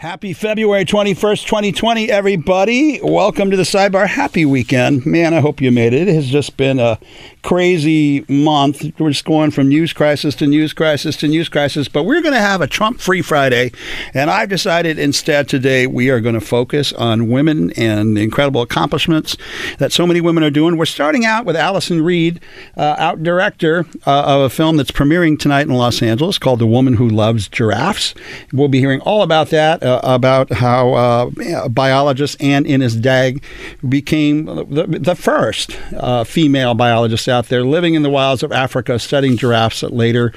Happy February 21st, 2020, everybody. Welcome to the Sidebar. Happy weekend. Man, I hope you made it. It has just been a crazy month. We're just going from news crisis to news crisis to news crisis, but we're going to have a Trump free Friday. And I've decided instead today we are going to focus on women and the incredible accomplishments that so many women are doing. We're starting out with Allison Reed, uh, out director uh, of a film that's premiering tonight in Los Angeles called The Woman Who Loves Giraffes. We'll be hearing all about that uh, about how uh, biologist Anne Innis Dagg became the, the first uh, female biologist out there living in the wilds of Africa, studying giraffes that later,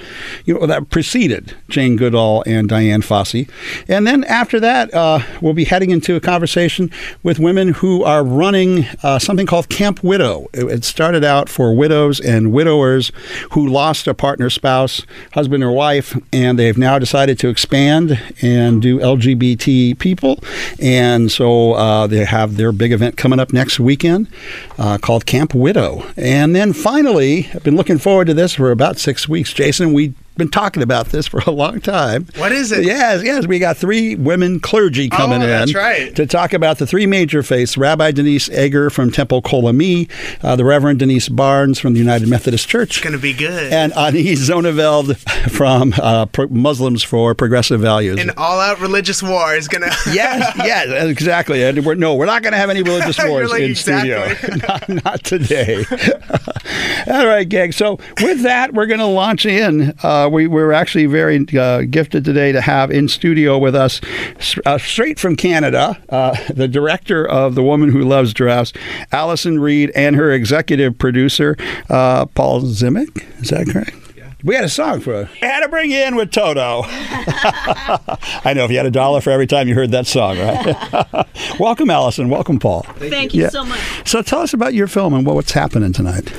you know, that preceded Jane Goodall and Dian Fossey. And then after that, uh, we'll be heading into a conversation with women who are running uh, something called Camp Widow. It, it started out for widows and widowers who lost a partner, spouse, husband, or wife, and they've now decided to expand and do LGBT LGBT people. And so uh, they have their big event coming up next weekend uh, called Camp Widow. And then finally, I've been looking forward to this for about six weeks. Jason, we been talking about this for a long time. What is it? Yes, yes. We got three women clergy coming oh, in right. to talk about the three major faiths Rabbi Denise Eger from Temple Kol Ami, uh, the Reverend Denise Barnes from the United Methodist Church. It's going to be good. And Ani Zonneveld from uh, Muslims for Progressive Values. An all out religious war is going to. yes, yes, exactly. And we're, no, we're not going to have any religious wars like, in exactly. studio. not, not, today. all right, gang. So with that, we're going to launch in. Uh, uh, we, we're actually very uh, gifted today to have in studio with us, uh, straight from Canada, uh, the director of The Woman Who Loves Giraffes, Allison Reed, and her executive producer, uh, Paul Zimick. Is that correct? We had a song for it. We had to bring you in with Toto. I know if you had a dollar for every time you heard that song, right? Welcome, Allison. Welcome, Paul. Thank, Thank you, yeah. so much. So tell us about your film and what's happening tonight.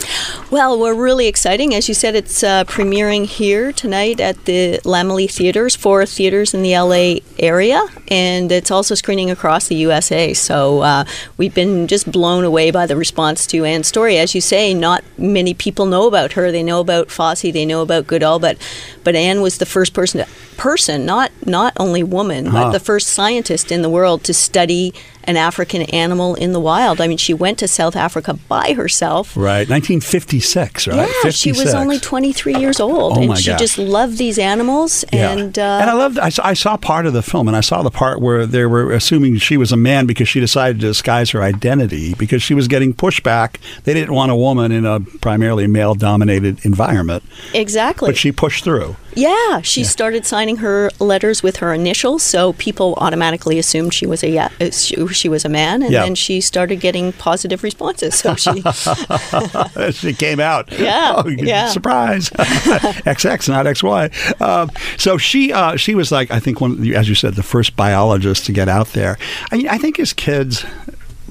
Well, we're really exciting. As you said, it's uh, premiering here tonight at the Laemmle Theaters, four theaters in the LA area, and it's also screening across the USA. So uh, we've been just blown away by the response to Anne's story. As you say, not many people know about her. They know about Fossey, they know about Goodall, but but Anne was the first person to, person, not not only woman, huh. but the first scientist in the world to study an African animal in the wild. I mean, she went to South Africa by herself. Right, 1956, right? Yeah, 56. she was only 23 years old, oh and she gosh. just loved these animals. Yeah. And uh, and I loved. I saw, I saw part of the film, and I saw the part where they were assuming she was a man because she decided to disguise her identity because she was getting pushback. They didn't want a woman in a primarily male-dominated environment. Exactly. But she pushed through. Yeah, she yeah. started signing her letters with her initials, so people automatically assumed she was a yeah, uh, she, she was a man, and then she started getting positive responses. So she she came out. Yeah, oh, yeah. Surprise, XX, not XY. Um, so she uh, she was like I think one as you said the first biologist to get out there. I, I think as kids,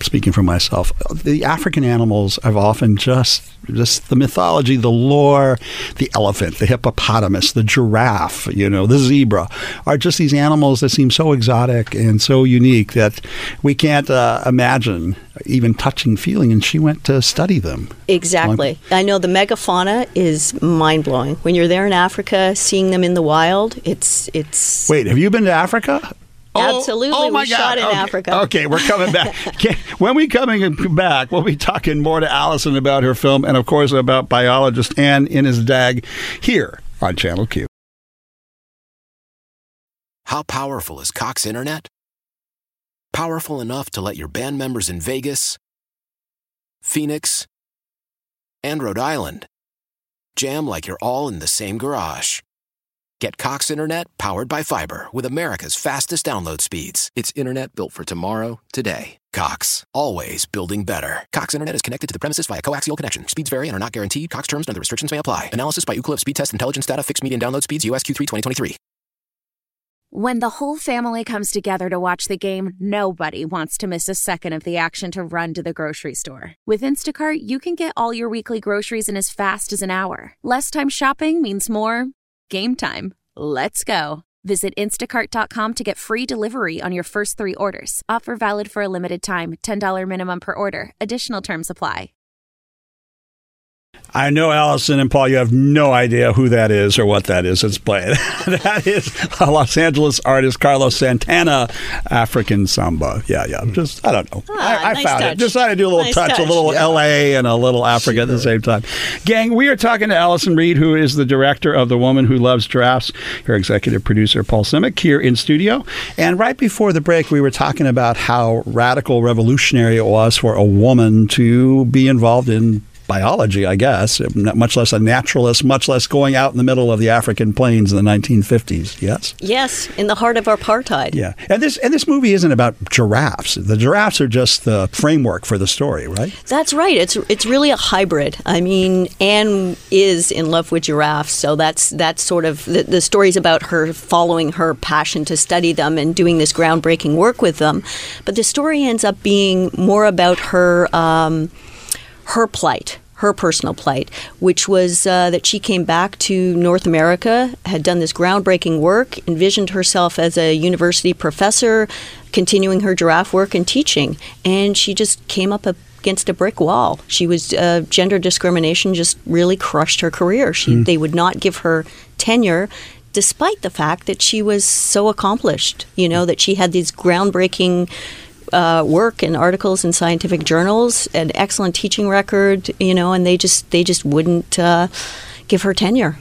speaking for myself, the African animals have often just just the mythology, the lore, the elephant, the hippopotamus, the giraffe, you know, the zebra are just these animals that seem so exotic and so unique that we can't uh, imagine even touching, feeling. And she went to study them. Exactly. I know the megafauna is mind blowing. When you're there in Africa, seeing them in the wild, it's it's. Wait, have you been to Africa? Oh, Absolutely. Oh, my we God. shot in okay. Africa. Okay, we're coming back. when we coming back, we'll be talking more to Allison about her film and, of course, about biologist Anne Innis Dagg here on Channel Q. How powerful is Cox Internet? Powerful enough to let your band members in Vegas, Phoenix, and Rhode Island jam like you're all in the same garage. Get Cox Internet powered by fiber with America's fastest download speeds. It's internet built for tomorrow, today. Cox, always building better. Cox Internet is connected to the premises via coaxial connection. Speeds vary and are not guaranteed. Cox terms and other restrictions may apply. Analysis by Ookla Speed Test Intelligence Data. Fixed median download speeds. USQ3 2023. When the whole family comes together to watch the game, nobody wants to miss a second of the action to run to the grocery store. With Instacart, you can get all your weekly groceries in as fast as an hour. Less time shopping means more game time. Let's go. Visit instacart.com to get free delivery on your first three orders. Offer valid for a limited time $10 minimum per order. Additional terms apply. I know Allison and Paul, you have no idea who that is or what that is that's playing. that is a Los Angeles artist, Carlos Santana, African Samba. Yeah, yeah. Just, I don't know. Ah, I, I nice found it. touch. Just thought I'd do a little Nice touch, a touch. little LA and a little Africa at the same time. Gang, we are talking to Allison Reed, who is the director of The Woman Who Loves Giraffes, her executive producer, Paul Simic, here in studio. And right before the break, we were talking about how radical revolutionary it was for a woman to be involved in biology, I guess, much less a naturalist, much less going out in the middle of the African plains in the 1950s. Yes? Yes, in the heart of apartheid. Yeah. And this and this movie isn't about giraffes. The giraffes are just the framework for the story, right? That's right. It's it's really a hybrid. I mean, Anne is in love with giraffes, so that's that's sort of the, the story's about her following her passion to study them and doing this groundbreaking work with them. But the story ends up being more about her um, her plight. Her personal plight, which was uh, that she came back to North America, had done this groundbreaking work, envisioned herself as a university professor, continuing her giraffe work and teaching, and she just came up a against a brick wall. She was uh, gender discrimination just really crushed her career. She they would not give her tenure despite the fact that she was so accomplished, you know, that she had these groundbreaking uh, work and articles in scientific journals, an excellent teaching record, you know, and they just they just wouldn't uh, give her tenure.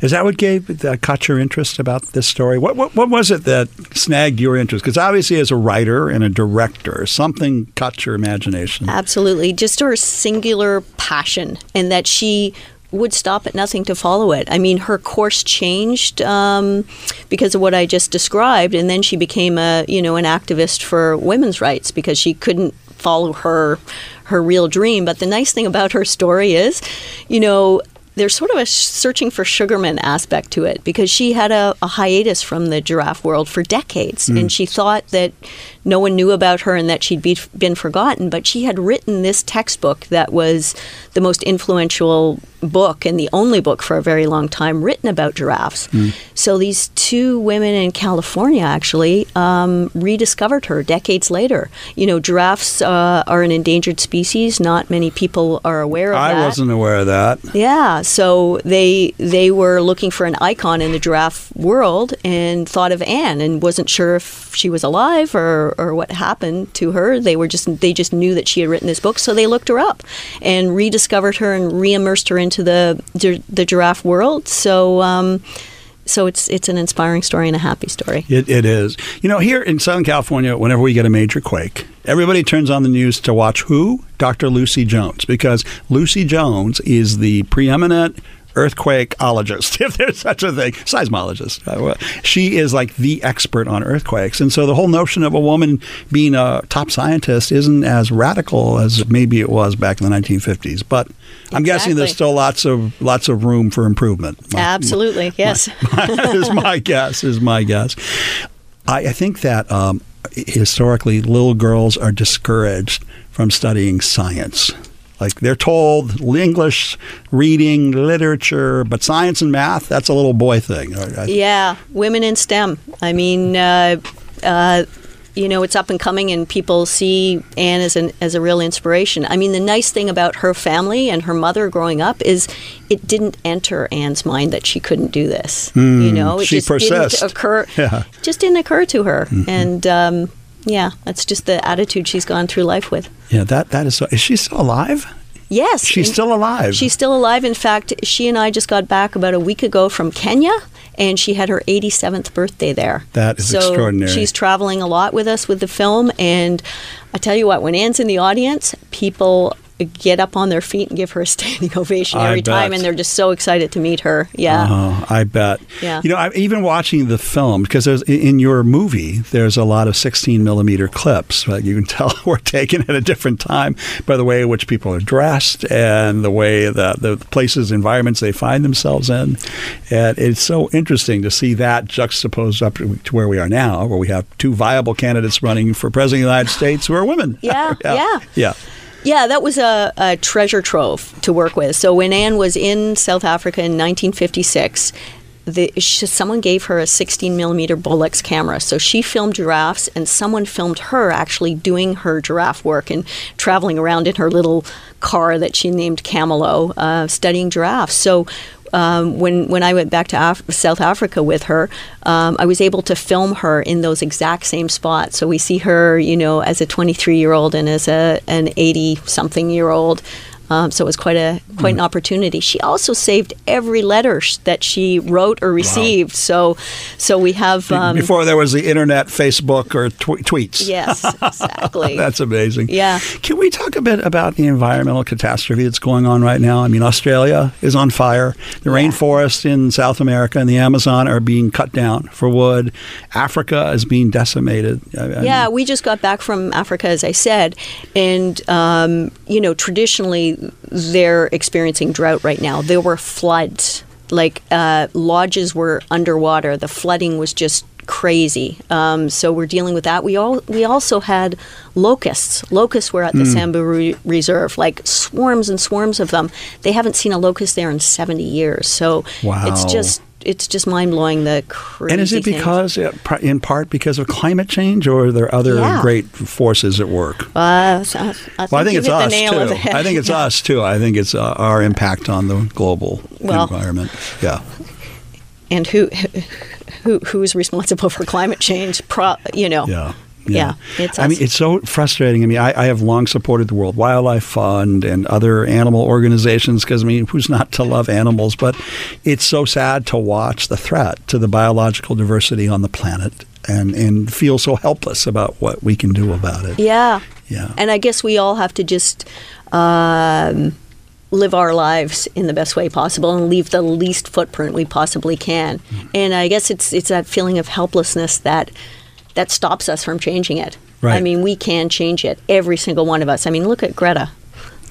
Is that what gave that caught your interest about this story? What what, what was it that snagged your interest? Because obviously, as a writer and a director, something caught your imagination. Absolutely. Just her singular passion, and that she would stop at nothing to follow it. I mean, her course changed um, because of what I just described, and then she became a you know an activist for women's rights because she couldn't follow her her real dream. But the nice thing about her story is, you know. There's sort of a searching for Sugarman aspect to it because she had a, a hiatus from the giraffe world for decades, and she thought that no one knew about her and that she'd be, been forgotten. But she had written this textbook that was the most influential book and the only book for a very long time written about giraffes. So these two women in California actually um, rediscovered her decades later. You know, giraffes uh, are an endangered species. Not many people are aware of I that. wasn't aware of that. Yeah, so they they were looking for an icon in the giraffe world and thought of Anne and wasn't sure if she was alive or, or what happened to her. They were just they just knew that she had written this book, so they looked her up and rediscovered her and reimmersed her into the the, giraffe world. So. Um, so it's it's an inspiring story and a happy story. It, it is. You know, here in Southern California, whenever we get a major quake, everybody turns on the news to watch who? Dr. Lucy Jones, because Lucy Jones is the preeminent earthquakeologist, if there's such a thing, seismologist. Uh, She is like the expert on earthquakes. And so the whole notion of a woman being a top scientist isn't as radical as maybe it was back in the 1950s. But I'm guessing there's still lots of lots of room for improvement. My- Absolutely, yes. is my guess. Is my guess. I, I think that um, historically, little girls are discouraged from studying science. Like they're told English, reading, literature, but science and math, that's a little boy thing. Yeah, women in STEM. I mean, uh, uh, you know, it's up and coming, and people see Anne as an as a real inspiration. I mean, the nice thing about her family and her mother growing up is it didn't enter Anne's mind that she couldn't do this. you know, it she just persists. didn't occur. Yeah. Mm-hmm. Just didn't occur to her, and. Um, yeah, that's just the attitude she's gone through life with. Yeah, that that is. So, is she still alive? Yes, She's still alive. She's still alive. In fact, she and I just got back about a week ago from Kenya, and she had her 87th birthday there. That is so extraordinary. She's traveling a lot with us with the film, and I tell you what, when Anne's in the audience, people get up on their feet and give her a standing ovation every time, and they're just so excited to meet her. Yeah. Oh, I bet. Yeah. You know, I, even watching the film because there's in your movie there's a lot of 16 millimeter clips. Right? You can tell were taken at a different time by the way in which people are dressed and the way that the places, environments they find themselves in. And it's so interesting to see that juxtaposed up to to where we are now, where we have two viable candidates running for president of the United States who are women. Yeah, yeah. yeah. Yeah, that was a, a treasure trove to work with. So when Anne was in South Africa in 1956, the, she, someone gave her a 16 millimeter Bolex camera. So she filmed giraffes, and someone filmed her actually doing her giraffe work and traveling around in her little car that she named Camelo, uh, studying giraffes. So um, when when I went back to Af- South Africa with her, um, I was able to film her in those exact same spots. So we see her, you know, as a 23 year old and as a an 80 something year old. Um, so it was quite a quite an opportunity. She also saved every letter sh- that she wrote or received. So so we have um, Before there was the internet, Facebook, or tw- tweets. yes exactly That's amazing. Yeah. Can we talk a bit about the environmental catastrophe that's going on right now? I mean, Australia is on fire. The rainforests in South America and the Amazon are being cut down for wood. Africa is being decimated. I- I mean, Yeah, we just got back from Africa, as I said, and um, you know, traditionally they're experiencing drought right now. There were floods, like uh, lodges were underwater. The flooding was just crazy. Um, so we're dealing with that. We all we also had locusts. Locusts were at the Samburu Reserve, like swarms and swarms of them. They haven't seen a locust there in seventy years. So Wow. it's just it's just mind blowing the crazy. And is it because, uh, pr- in part, because of climate change, or are there other Yeah. great forces at work? Uh, I think, Well, I think it's us the nail on too. I think it's Yeah. us too. I think it's uh, our impact on the global Well- environment. Yeah. and who who who's responsible for climate change? Pro, you know. Yeah. Yeah, it's I mean, it's so frustrating. I mean, I, I have long supported the World Wildlife Fund and other animal organizations because, I mean, who's not to love animals? But it's so sad to watch the threat to the biological diversity on the planet and, and feel so helpless about what we can do about it. Yeah. Yeah. And I guess we all have to just um, live our lives in the best way possible and leave the least footprint we possibly can. Mm-hmm. And I guess it's it's that feeling of helplessness that that stops us from changing it. Right. I mean, we can change it. Every single one of us. I mean, look at Greta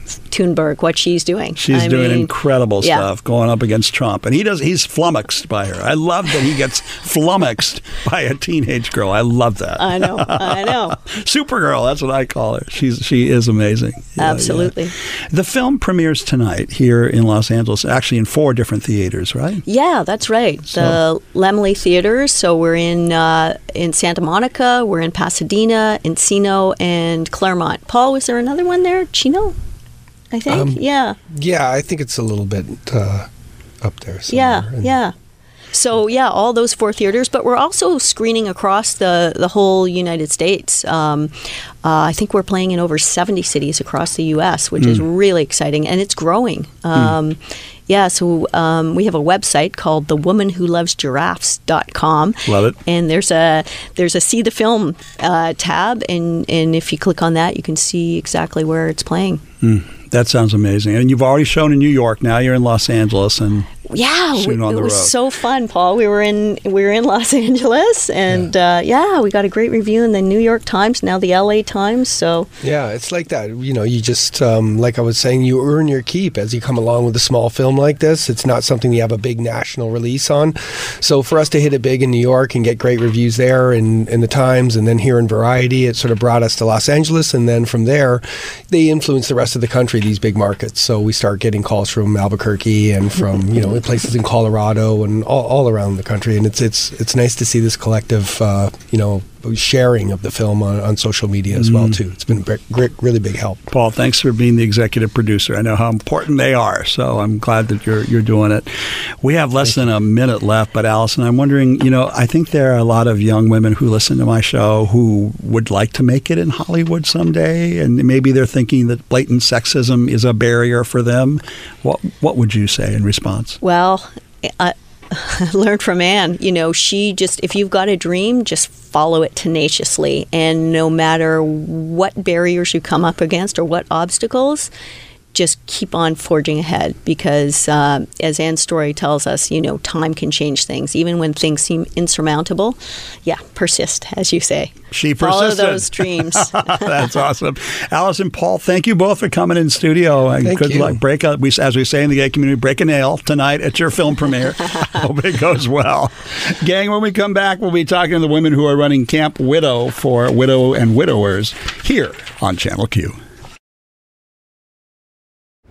Thunberg, what she's doing. She's I doing mean, incredible yeah. stuff going up against Trump. And he does he's flummoxed by her. I love that he gets flummoxed by a teenage girl. I love that. I know. I know. Supergirl, that's what I call her. She's she is amazing. Yeah, Absolutely. yeah. The film premieres tonight here in Los Angeles, actually in four different theaters, right? Yeah, that's right. So- the Laemmle Theaters. So we're in uh, in Santa Monica, we're in Pasadena, Encino, and Claremont. Paul, was there another one there? Chino, I think. Um, yeah, Yeah, I think it's a little bit uh, up there. yeah. And- yeah. So yeah, all those four theaters, but we're also screening across the the whole United States. Um, uh, I think we're playing in over seventy cities across the U.S., which is really exciting, and it's growing. Um, Yeah, so um, we have a website called thewomanwholovesgiraffes.com. Love it. And there's a there's a see the film uh, tab, and and if you click on that, you can see exactly where it's playing. That sounds amazing. And you've already shown in New York. Now you're in Los Angeles, and Yeah, Soon we- on it was road. so fun, Paul. We were in we were in Los Angeles, and yeah. Uh, yeah, we got a great review in the New York Times, now the L.A. Times. So Yeah, it's like that. You know, you just, um, like I was saying, you earn your keep as you come along with a small film like this. It's not something you have a big national release on. So for us to hit it big in New York and get great reviews there in, in the Times and then here in Variety, it sort of brought us to Los Angeles. And then from there, they influenced the rest of the country, these big markets. So we start getting calls from Albuquerque and from, you know, places in Colorado and all, all around the country. And it's, it's, it's nice to see this collective, uh, you know, sharing of the film on, on social media as well mm. too. It's been a great, really big help. Paul, thanks for being the executive producer. I know how important they are, so I'm glad that you're you're doing it. We have less than a minute left, but Allison, I'm wondering, you know, I think there are a lot of young women who listen to my show who would like to make it in Hollywood someday, and maybe they're thinking that blatant sexism is a barrier for them. What what would you say in response? well, I learned from Anne. You know, she just if you've got a dream, just follow it tenaciously, and no matter what barriers you come up against or what obstacles. Just keep on forging ahead because, uh, as Anne's story tells us, you know, time can change things. Even when things seem insurmountable, yeah, persist, as you say. She Follow persisted. those dreams. That's awesome, Allison, Paul. Thank you both for coming in studio. And Thank good you. luck. Break a, we, as we say in the gay community, break a nail tonight at your film premiere. Hope it goes well, gang. When we come back, we'll be talking to the women who are running Camp Widow for widow and widowers here on Channel Q.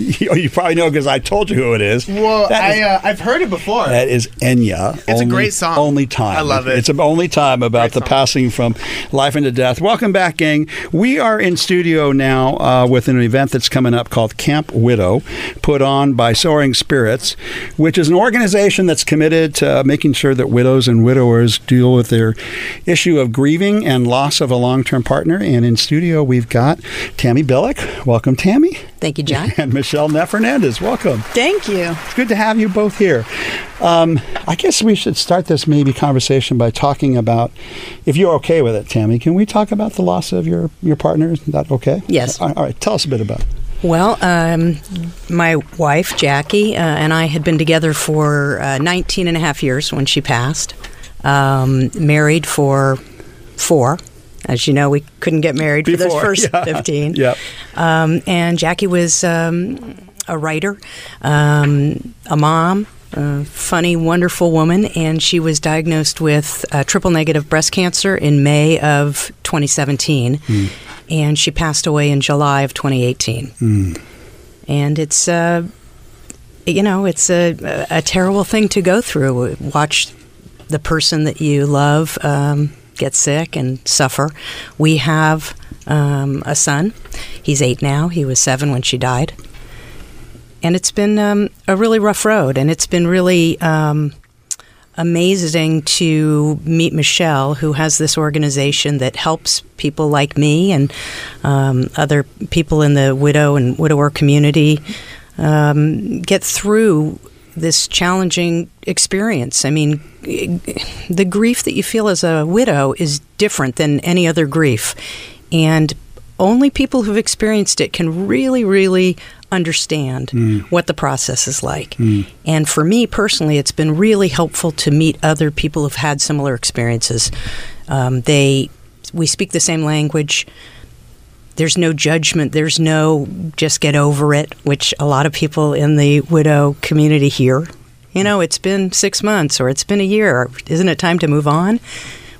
You, you probably know because I told you who it is. Well, That I, uh, I've heard it before. That is Enya. It's a great song. Only time. I love it. It's a only time about Great the song. passing from life into death. Welcome back, gang. We are in studio now uh, with an event that's coming up called Camp Widow, put on by Soaring Spirits, which is an organization that's committed to making sure that widows and widowers deal with their issue of grieving and loss of a long-term partner. And in studio, we've got Tammy Billick. Welcome, Tammy. Thank you, John. And Michelle Neff Hernandez. Welcome. Thank you. It's good to have you both here. Um, I guess we should start this maybe conversation by talking about, if you're okay with it, Tammy, can we talk about the loss of your, your partner? Is that okay? Yes. All all right. Tell us a bit about it. Well, um, my wife, Jackie, uh, and I had been together for uh, 19 and a half years when she passed. Um, married for four. As you know, we couldn't get married for Before, those first yeah. 15. Yep. Um, and Jackie was um, a writer, um, a mom, a funny, wonderful woman, and she was diagnosed with uh, triple negative breast cancer in May of 2017, and she passed away in July of 2018. And it's, uh, you know, it's a, a terrible thing to go through. Watch the person that you love um, get sick and suffer. We have um, a son. He's eight now. He was seven when she died. And it's been um, a really rough road, and it's been really um, amazing to meet Michelle, who has this organization that helps people like me and um, other people in the widow and widower community um, get through this challenging experience. I mean, the grief that you feel as a widow is different than any other grief. And only people who've experienced it can really, really understand what the process is like. And for me personally, it's been really helpful to meet other people who've had similar experiences. Um, they, we speak the same language. There's no judgment. There's no just get over it, which a lot of people in the widow community hear. You know, it's been six months or it's been a year. Isn't it time to move on?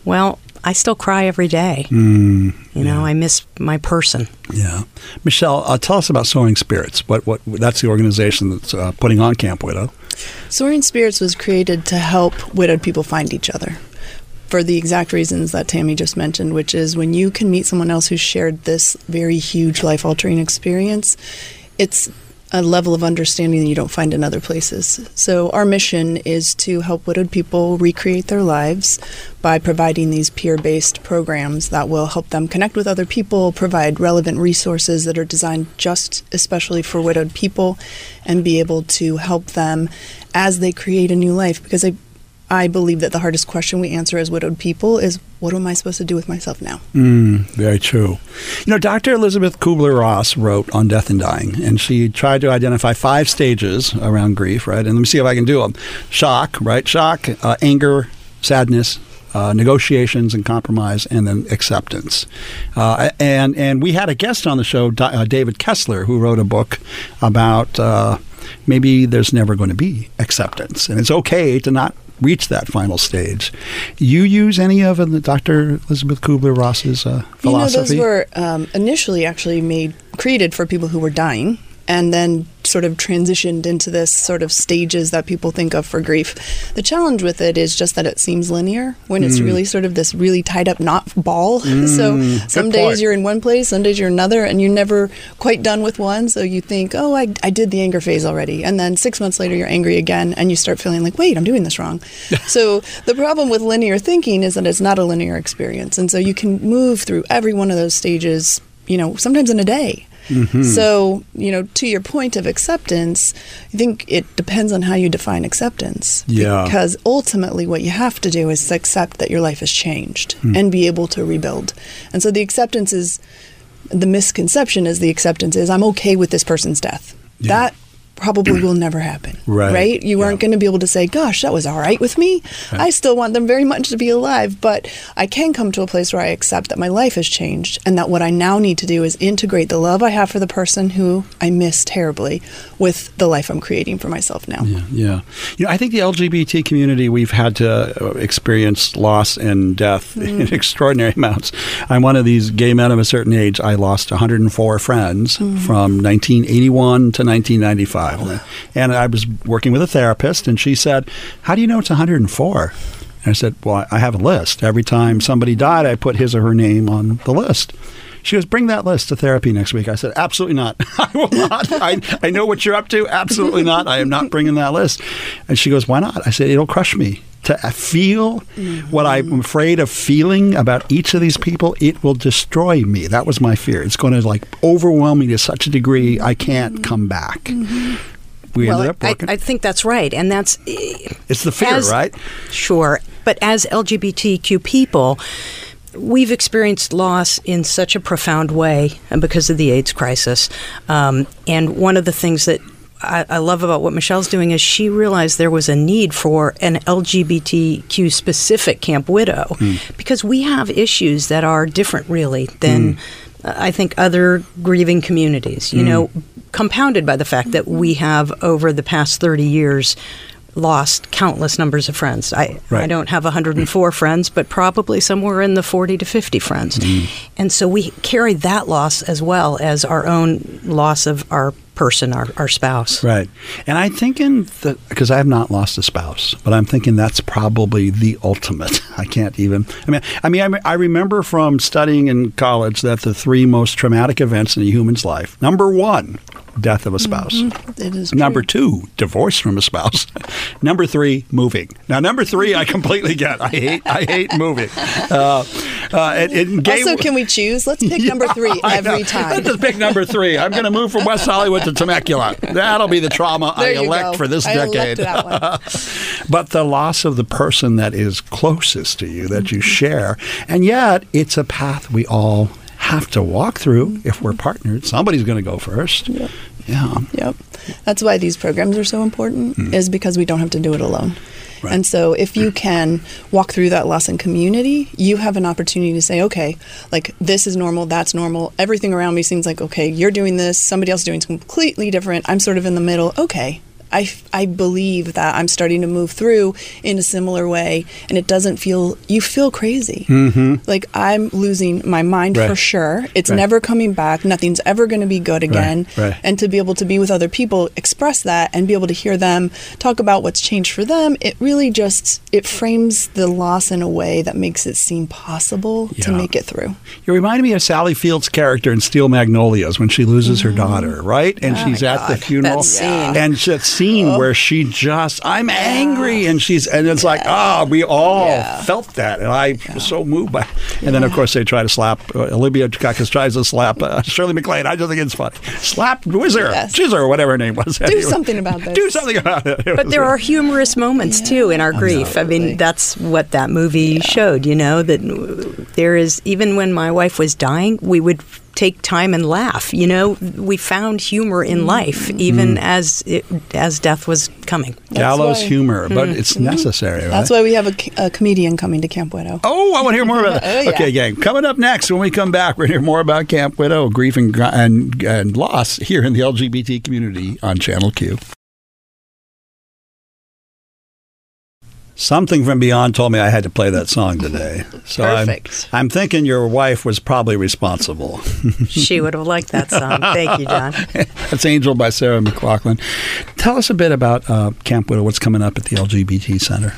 Well, I still cry every day. you know, I miss my person. Yeah. Michelle, uh, tell us about Soaring Spirits. What, what, that's the organization that's uh, putting on Camp Widow. Soaring Spirits was created to help widowed people find each other for the exact reasons that Tammy just mentioned, which is when you can meet someone else who's shared this very huge life altering experience, it's a level of understanding that you don't find in other places. So, our mission is to help widowed people recreate their lives by providing these peer based programs that will help them connect with other people, provide relevant resources that are designed just especially for widowed people, and be able to help them as they create a new life. Because I I believe that the hardest question we answer as widowed people is, what am I supposed to do with myself now? Mm, very true. You know, Dr. Elisabeth Kübler-Ross wrote on death and dying, and she tried to identify five stages around grief, right? And let me see if I can do them shock, right? Shock, uh, anger, sadness, uh, negotiations and compromise, and then acceptance. Uh, and and we had a guest on the show, Di- uh, David Kessler, who wrote a book about uh, maybe there's never going to be acceptance, and it's okay to not reach that final stage. You use any of uh, the Dr. Elisabeth Kübler-Ross's uh, You know, philosophy? those were um, initially actually made created for people who were dying, and then sort of transitioned into this sort of stages that people think of for grief. The challenge with it is just that it seems linear when it's Mm. really sort of this really tied up knot ball. so Mm, some good days point. you're in one place, some days you're another, and you're never quite done with one. So you think, oh, I, I did the anger phase already, and then six months later you're angry again, and you start feeling like, wait, I'm doing this wrong. so the problem with linear thinking is that it's not a linear experience, and so you can move through every one of those stages, you know, sometimes in a day. Mhm. So, you know, to your point of acceptance, I think it depends on how you define acceptance. Yeah. Because ultimately, what you have to do is accept that your life has changed Hmm. and be able to rebuild. And so the acceptance is the misconception is the acceptance is I'm okay with this person's death. That probably will never happen. Right. You aren't going to be able to say, gosh, that was all right with me. Right. I still want them very much to be alive, but I can come to a place where I accept that my life has changed and that what I now need to do is integrate the love I have for the person who I miss terribly with the life I'm creating for myself now. Yeah, yeah. You know, I think the LGBT community we've had to uh, experience loss and death in Mm. extraordinary amounts. I'm one of these gay men of a certain age. I lost 104 friends Mm. from 1981 to 1995, and I was working with a therapist, and she said, "How do you know it's 104?" And I said, "Well, I have a list. Every time somebody died, I put his or her name on the list." She goes, bring that list to therapy next week. I said, absolutely not. I will not. I, I know what you're up to. Absolutely not. I am not bringing that list. And she goes, why not? I said, it'll crush me. To uh, feel what I'm mm-hmm. afraid of feeling about each of these people, it will destroy me. That was my fear. It's going to like overwhelm me to such a degree I can't mm-hmm. come back. Mm-hmm. We well, ended up I, working. I think that's right, and that's eh, it's the fear, as- right? Sure, but as LGBTQ people, we've experienced loss in such a profound way and because of the AIDS crisis. Um, and one of the things that I, I love about what Michelle's doing is she realized there was a need for an LGBTQ specific Camp Widow because we have issues that are different, really, than. uh, I think other grieving communities, you Mm. know, compounded by the fact that we have over the past 30 years lost countless numbers of friends. I, I don't have 104 friends, but probably somewhere in the 40 to 50 friends. And so we carry that loss as well as our own loss of our person, our, our spouse. Right. And I'm thinking that, because I have not lost a spouse, but I'm thinking that's probably the ultimate. I can't even, I mean, I mean, I, I remember from studying in college that the three most traumatic events in a human's life number one, death of a spouse. Mhm. It is Number two, divorce from a spouse. number three, moving. Now, number three, I completely get. I hate, I hate moving. Uh, uh, and, and gay, also, can we choose? Let's pick number three I every time. Let's just pick number three. I'm going to move from West Hollywood to Temecula. That'll be the trauma I There you elect go. for this I decade. but the loss of the person that is closest to you, that you share, and yet it's a path we all have to walk through if we're partnered. Somebody's going to go first. Yeah. Yep. That's why these programs are so important, Hmm. is because we don't have to do it alone. And so, if you can walk through that loss in community, you have an opportunity to say, okay, like this is normal, that's normal. Everything around me seems like, okay, you're doing this, somebody else is doing something completely different. I'm sort of in the middle. Okay. I, I believe that I'm starting to move through in a similar way, and it doesn't feel, you feel crazy. Mm-hmm. Like I'm losing my mind Right. for sure. It's Right. never coming back. Nothing's ever going to be good again. right. And to be able to be with other people, express that, and be able to hear them talk about what's changed for them, it really just it frames the loss in a way that makes it seem possible to make it through. You remind me of Sally Field's character in Steel Magnolias when she loses her daughter, right? And Oh she's at the funeral. And that scene where she just, I'm angry. And she's, and it's like, ah, we all felt that. And I was so moved by And then, of course, they try to slap, uh, Olivia Dukakis tries to slap uh, Shirley MacLaine. I just think it's funny. Slap Whizzer, Yes. Chizzer, or whatever her name was. Do Anyway. something about this. Do something about it. It But there are humorous moments too in our grief. I mean, that's what that movie showed, you know, that there is, even when my wife was dying, we would take time and laugh. You know, we found humor in life, even Mm. as it, as death was coming. Gallows why- humor, but Mhm. it's necessary, right? That's why we have a comedian coming to Camp Widow. Oh, I want to hear more about that. Oh, yeah. Okay, gang. Coming up next, when we come back, we're going to hear more about Camp Widow, grief and, and, and loss here in the LGBT community on Channel Q. Something from Beyond told me I had to play that song today. So Perfect. I'm, I'm thinking your wife was probably responsible. She would have liked that song. Thank you, John. That's Angel by Sarah McLachlan. Tell us a bit about uh, Camp Widow, what's coming up at the LGBT Center.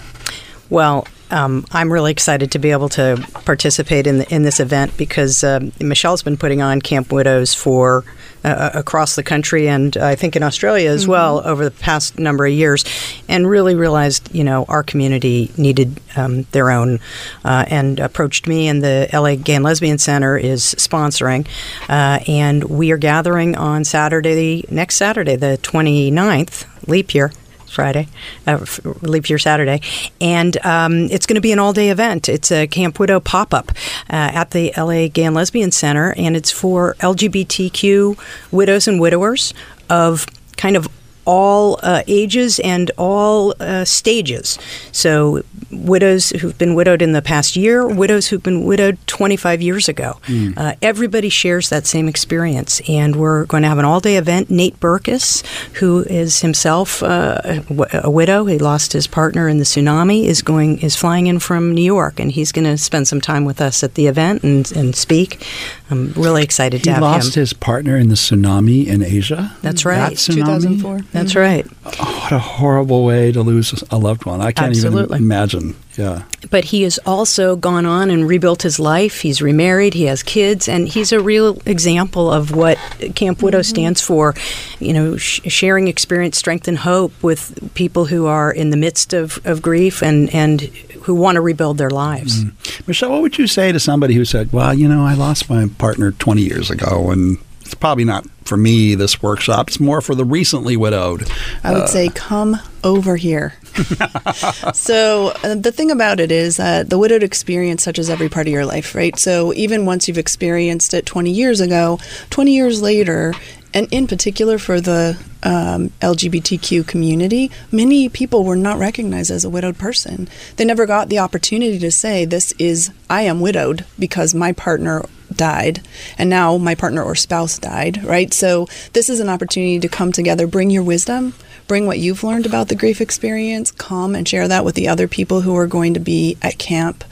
Well, um, I'm really excited to be able to participate in the, in this event because um Michelle's been putting on Camp Widows for uh, across the country and I think in Australia as well over the past number of years, and really realized you know our community needed um, their own, uh, and approached me and the LA Gay and Lesbian Center is sponsoring, uh, and we are gathering on Saturday next Saturday the 29th leap year. Friday, uh, leap year Saturday, and um, it's going to be an all day event. It's a Camp Widow pop up uh, at the LA Gay and Lesbian Center, and it's for LGBTQ widows and widowers of kind of all uh, ages and all uh, stages. So, widows who've been widowed in the past year, widows who've been widowed 25 years ago. Mm. Uh, everybody shares that same experience, and we're going to have an all day event. Nate Berkus, who is himself uh, a widow, he lost his partner in the tsunami, is going is flying in from New York, and he's going to spend some time with us at the event and, and speak. I'm really excited He to have him. He lost his partner in the tsunami in Asia. That's right. That tsunami. 2004. That's right. Oh, what a horrible way to lose a loved one. I can't Absolutely. even imagine. Yeah. But he has also gone on and rebuilt his life. He's remarried, he has kids, and he's a real example of what Camp Widow mm-hmm. stands for. You know, sh- sharing experience, strength, and hope with people who are in the midst of, of grief and, and who want to rebuild their lives. Mm-hmm. Michelle, what would you say to somebody who said, "Well, you know, I lost my partner 20 years ago, and it's probably not for me. This workshop. It's more for the recently widowed." I would Uh, say, come over here. so, uh, the thing about it is that the widowed experience touches every part of your life, right? So, even once you've experienced it 20 years ago, 20 years later, and in particular for the um, LGBTQ community, many people were not recognized as a widowed person. They never got the opportunity to say, This is, I am widowed because my partner died and now my partner or spouse died, right? So, this is an opportunity to come together, bring your wisdom, bring what you've learned about the grief experience, come and share that with the other people who are going to be at camp.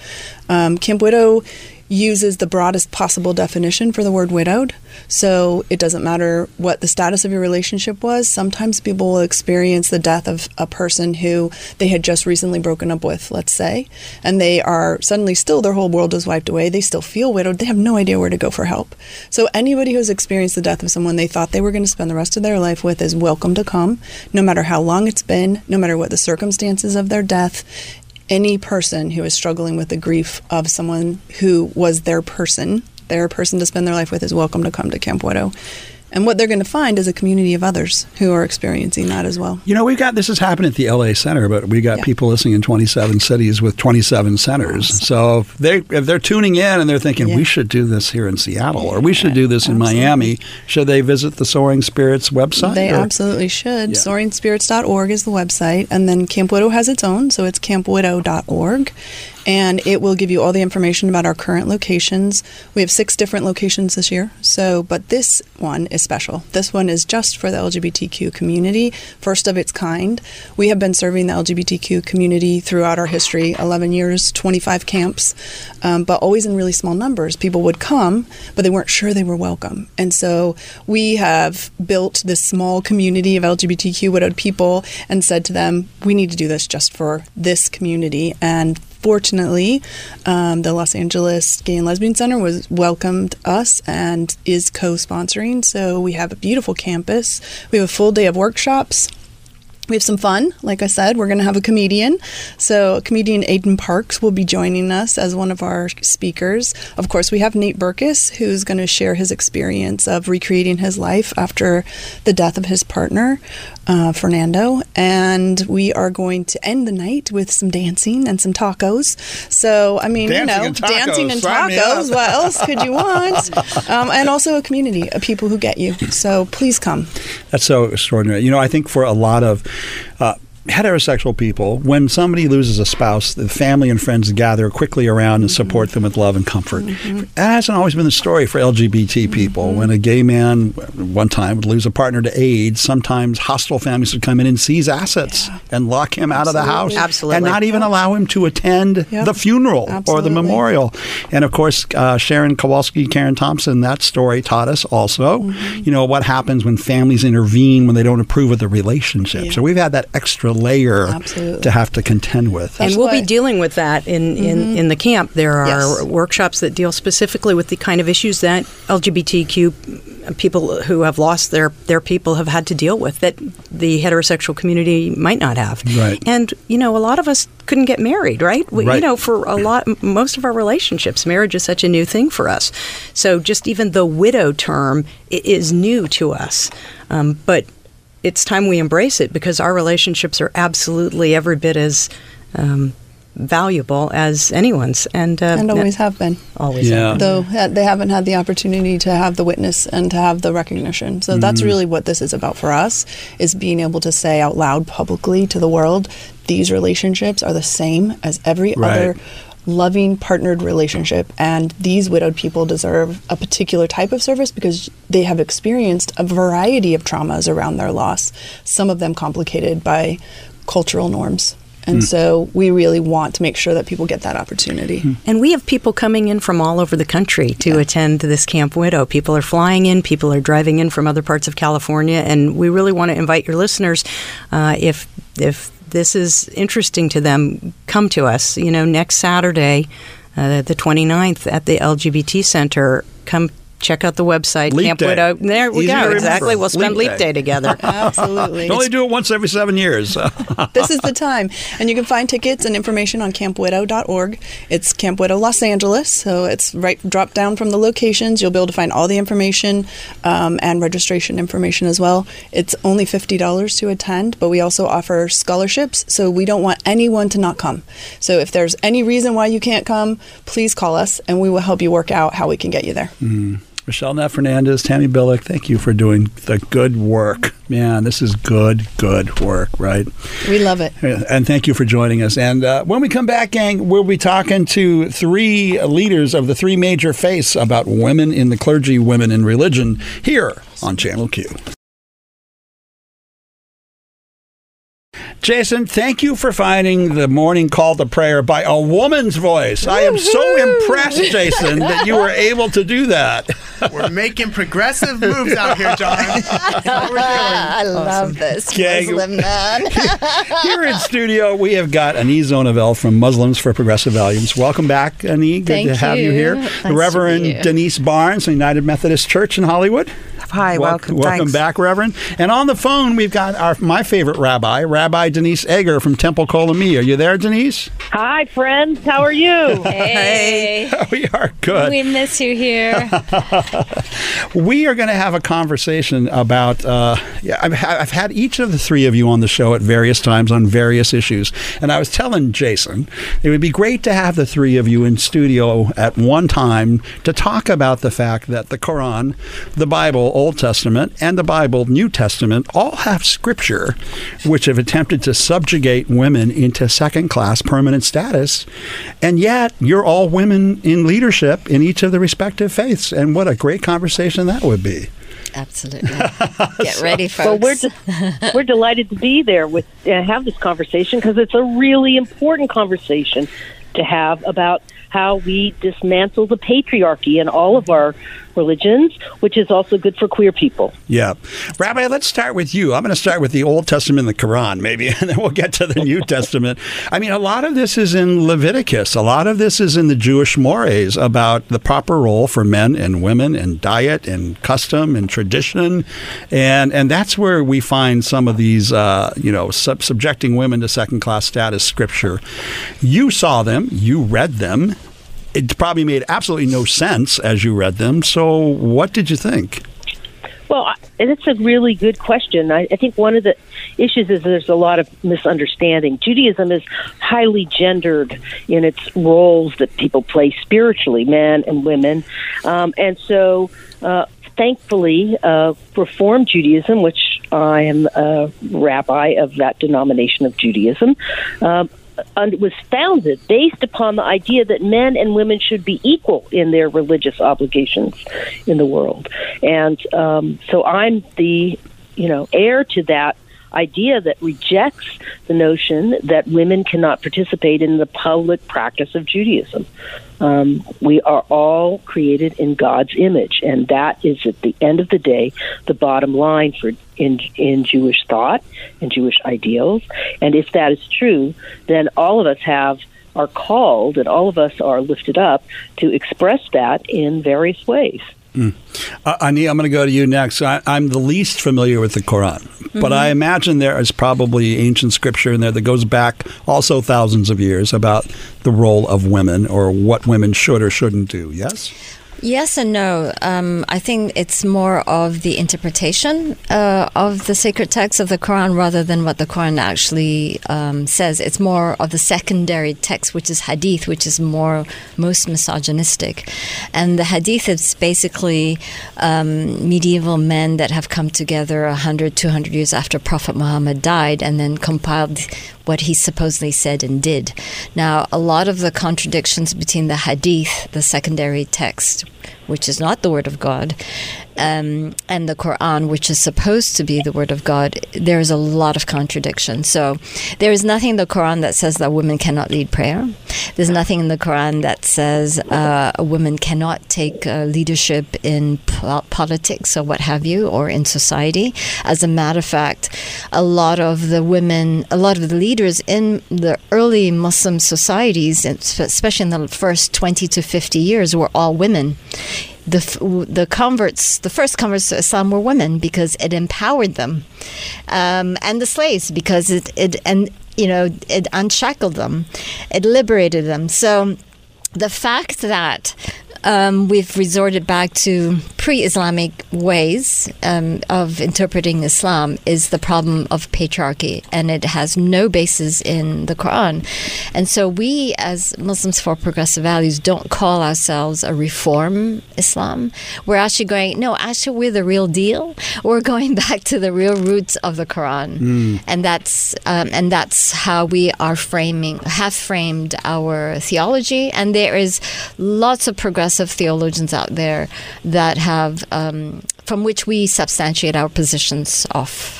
Um, camp Widow uses the broadest possible definition for the word widowed. So it doesn't matter what the status of your relationship was. Sometimes people will experience the death of a person who they had just recently broken up with, let's say, and they are suddenly still their whole world is wiped away. They still feel widowed. They have no idea where to go for help. So anybody who's experienced the death of someone they thought they were going to spend the rest of their life with is welcome to come, no matter how long it's been, no matter what the circumstances of their death any person who is struggling with the grief of someone who was their person, their person to spend their life with, is welcome to come to Camp Widow. And what they're going to find is a community of others who are experiencing that as well. You know, we've got this is happening at the LA Center, but we got people listening in 27 cities with 27 centers. So if they if they're tuning in and they're thinking we should do this here in Seattle or we should do this in Miami, should they visit the Soaring Spirits website? They or- absolutely should. SoaringSpirits.org is the website, and then Camp Widow has its own, so it's campwidow.org. And it will give you all the information about our current locations. We have six different locations this year, so but this one is special. This one is just for the LGBTQ community, first of its kind. We have been serving the LGBTQ community throughout our history 11 years, 25 camps, um, but always in really small numbers. People would come, but they weren't sure they were welcome. And so we have built this small community of LGBTQ widowed people and said to them, we need to do this just for this community. And fortunately, um, the Los Angeles Gay and Lesbian Center was welcomed us and is co-sponsoring. So we have a beautiful campus. We have a full day of workshops. We have some fun. Like I said, we're going to have a comedian. So, comedian Aiden Parks will be joining us as one of our speakers. Of course, we have Nate Berkus, who's going to share his experience of recreating his life after the death of his partner. Uh, Fernando, and we are going to end the night with some dancing and some tacos. So, I mean, Dancing you know, and dancing and Sign tacos. What else could you want? um, and also a community of people who get you. So please come. That's so extraordinary. You know, I think for a lot of uh, heterosexual people, when somebody loses a spouse, the family and friends gather quickly around and support them with love and comfort. That hasn't always been the story for LGBT people. When a gay man, one time, would lose a partner to AIDS, sometimes hostile families would come in and seize assets and lock him out of the house. Absolutely. And not even allow him to attend Yep. the funeral or the memorial. And of course, uh, Sharon Kowalski, Karen Thompson, that story taught us also, Mm-hmm. you know, what happens when families intervene when they don't approve of the relationship. So we've had that extra layer Absolutely. to have to contend with. and we'll be dealing with that in, in, in the camp. There are Yes. workshops that deal specifically with the kind of issues that LGBTQ people who have lost their, their people have had to deal with that the heterosexual community might not have. Right. And, you know, a lot of us couldn't get married, right? We, Right. You know, for a lot, most of our relationships, marriage is such a new thing for us. So just even the widow term is new to us. Um, but it's time we embrace it because our relationships are absolutely every bit as um, valuable as anyone's, and uh, And always have been. always. Yeah. Though uh, they haven't had the opportunity to have the witness and to have the recognition. So Mm-hmm. that's really what this is about for us is being able to say out loud publicly to the world these relationships are the same as every Right. other loving partnered relationship. And these widowed people deserve a particular type of service because they have experienced a variety of traumas around their loss some of them complicated by cultural norms and so we really want to make sure that people get that opportunity And we have people coming in from all over the country to attend this Camp Widow. People are flying in, people are driving in from other parts of California, and we really want to invite your listeners, uh, if if this is interesting to them, come to us. You know, next Saturday, uh, the 29th, at the LGBT Center. Come check out the website, Leap Camp Day. Widow. There we Easy go. Exactly. We'll spend Leap Leap Day. Day together. absolutely Only do it once every seven years. this is the time. And you can find tickets and information on campwidow.org. It's Camp Widow Los Angeles, so it's right drop down from the locations. You'll be able to find all the information um, and registration information as well. It's only $50 to attend, but we also offer scholarships, so we don't want anyone to not come. So if there's any reason why you can't come, please call us and we will help you work out how we can get you there. Michelle Neff Hernandez, Tammy Billick, thank you for doing the good work. Man, this is good, good work, right? We love it. And thank you for joining us. And uh, when we come back, gang, we'll be talking to three leaders of the three major faiths about women in the clergy, women in religion, here on Channel Q. Jason, thank you for finding the morning call to prayer by a woman's voice. I am so impressed, Jason, that you were able to do that. We're making progressive moves out here, John. That's what we're doing. I love this Okay. Muslim man. Here in studio, we have got Ani Zonneveld from Muslims for Progressive Values. Welcome back, Ani. Good Thank to have you, you. here. Nice the Reverend be. Denise Barnes from United Methodist Church in Hollywood. Hi, Wel- welcome. Welcome Thanks. back, Reverend. And on the phone, we've got our my favorite rabbi, Rabbi Denise Eger from Temple Kol Ami. Are you there, Denise? Hi, friends. How are you? Hey, we are good. we miss you here. We are going to have a conversation about. Uh, yeah, I've, I've had each of the three of you on the show at various times on various issues, and I was telling Jason it would be great to have the three of you in studio at one time to talk about the fact that the Quran, the Bible, Old Testament, and the Bible, New Testament, all have scripture which have attempted to subjugate women into second-class permanent status, and yet you're all women in leadership in each of the respective faiths, and what a great conversation that would be. Absolutely. Get ready, folks. Well, we're de- we're delighted to be there with uh, have this conversation because it's a really important conversation to have about how we dismantle the patriarchy in all of our religions, which is also good for queer people. Yeah. Rabbi, let's start with you. I'm going to start with the Old Testament and the Quran, maybe, and then we'll get to the New Testament. I mean, a lot of this is in Leviticus. A lot of this is in the Jewish mores about the proper role for men and women and diet and custom and tradition. And, and that's where we find some of these, uh, you know, sub- subjecting women to second class status scripture. You saw them, you read them. It probably made absolutely no sense as you read them. So, what did you think? Well, it's a really good question. I, I think one of the issues is there's a lot of misunderstanding. Judaism is highly gendered in its roles that people play spiritually, men and women, um, and so. Uh, thankfully, uh, Reform Judaism, which I am a rabbi of that denomination of Judaism, and was founded based upon the idea that men and women should be equal in their religious obligations in the world. And um, so I'm the, you know, heir to that idea that rejects the notion that women cannot participate in the public practice of Judaism. Um, we are all created in God's image, and that is at the end of the day the bottom line for in in Jewish thought and Jewish ideals. And if that is true, then all of us have are called, and all of us are lifted up to express that in various ways. Mm. Uh, Ani, I'm going to go to you next. I, am the least familiar with the Quran, mm-hmm. but I imagine there is probably ancient scripture in there that goes back also thousands of years about the role of women or what women should or shouldn't do. Yes? Yes and no. Um, I think it's more of the interpretation uh, of the sacred text of the Quran rather than what the Quran actually um, says. It's more of the secondary text, which is hadith, which is more most misogynistic. And the hadith is basically um, medieval men that have come together 100, 200 years after Prophet Muhammad died and then compiled what he supposedly said and did. Now, a lot of the contradictions between the hadith, the secondary text, which is not the word of God, um, and the Quran, which is supposed to be the word of God, there's a lot of contradiction. So there is nothing in the Quran that says that women cannot lead prayer. There's nothing in the Quran that says uh, a woman cannot take uh, leadership in po- politics or what have you, or in society. As a matter of fact, a lot of the women, a lot of the leaders in the early Muslim societies, especially in the first 20 to 50 years, were all women the the converts, the first converts to Islam were women because it empowered them, um, and the slaves because it it and you know it unshackled them, it liberated them. So the fact that um, we've resorted back to pre Islamic ways um, of interpreting Islam is the problem of patriarchy, and it has no basis in the Quran. And so, we as Muslims for Progressive Values don't call ourselves a reform Islam. We're actually going, no, actually, we're the real deal. We're going back to the real roots of the Quran. Mm. And, that's, um, and that's how we are framing, have framed our theology. And there is lots of progressive progressive theologians out there that have, um, from which we substantiate our positions off.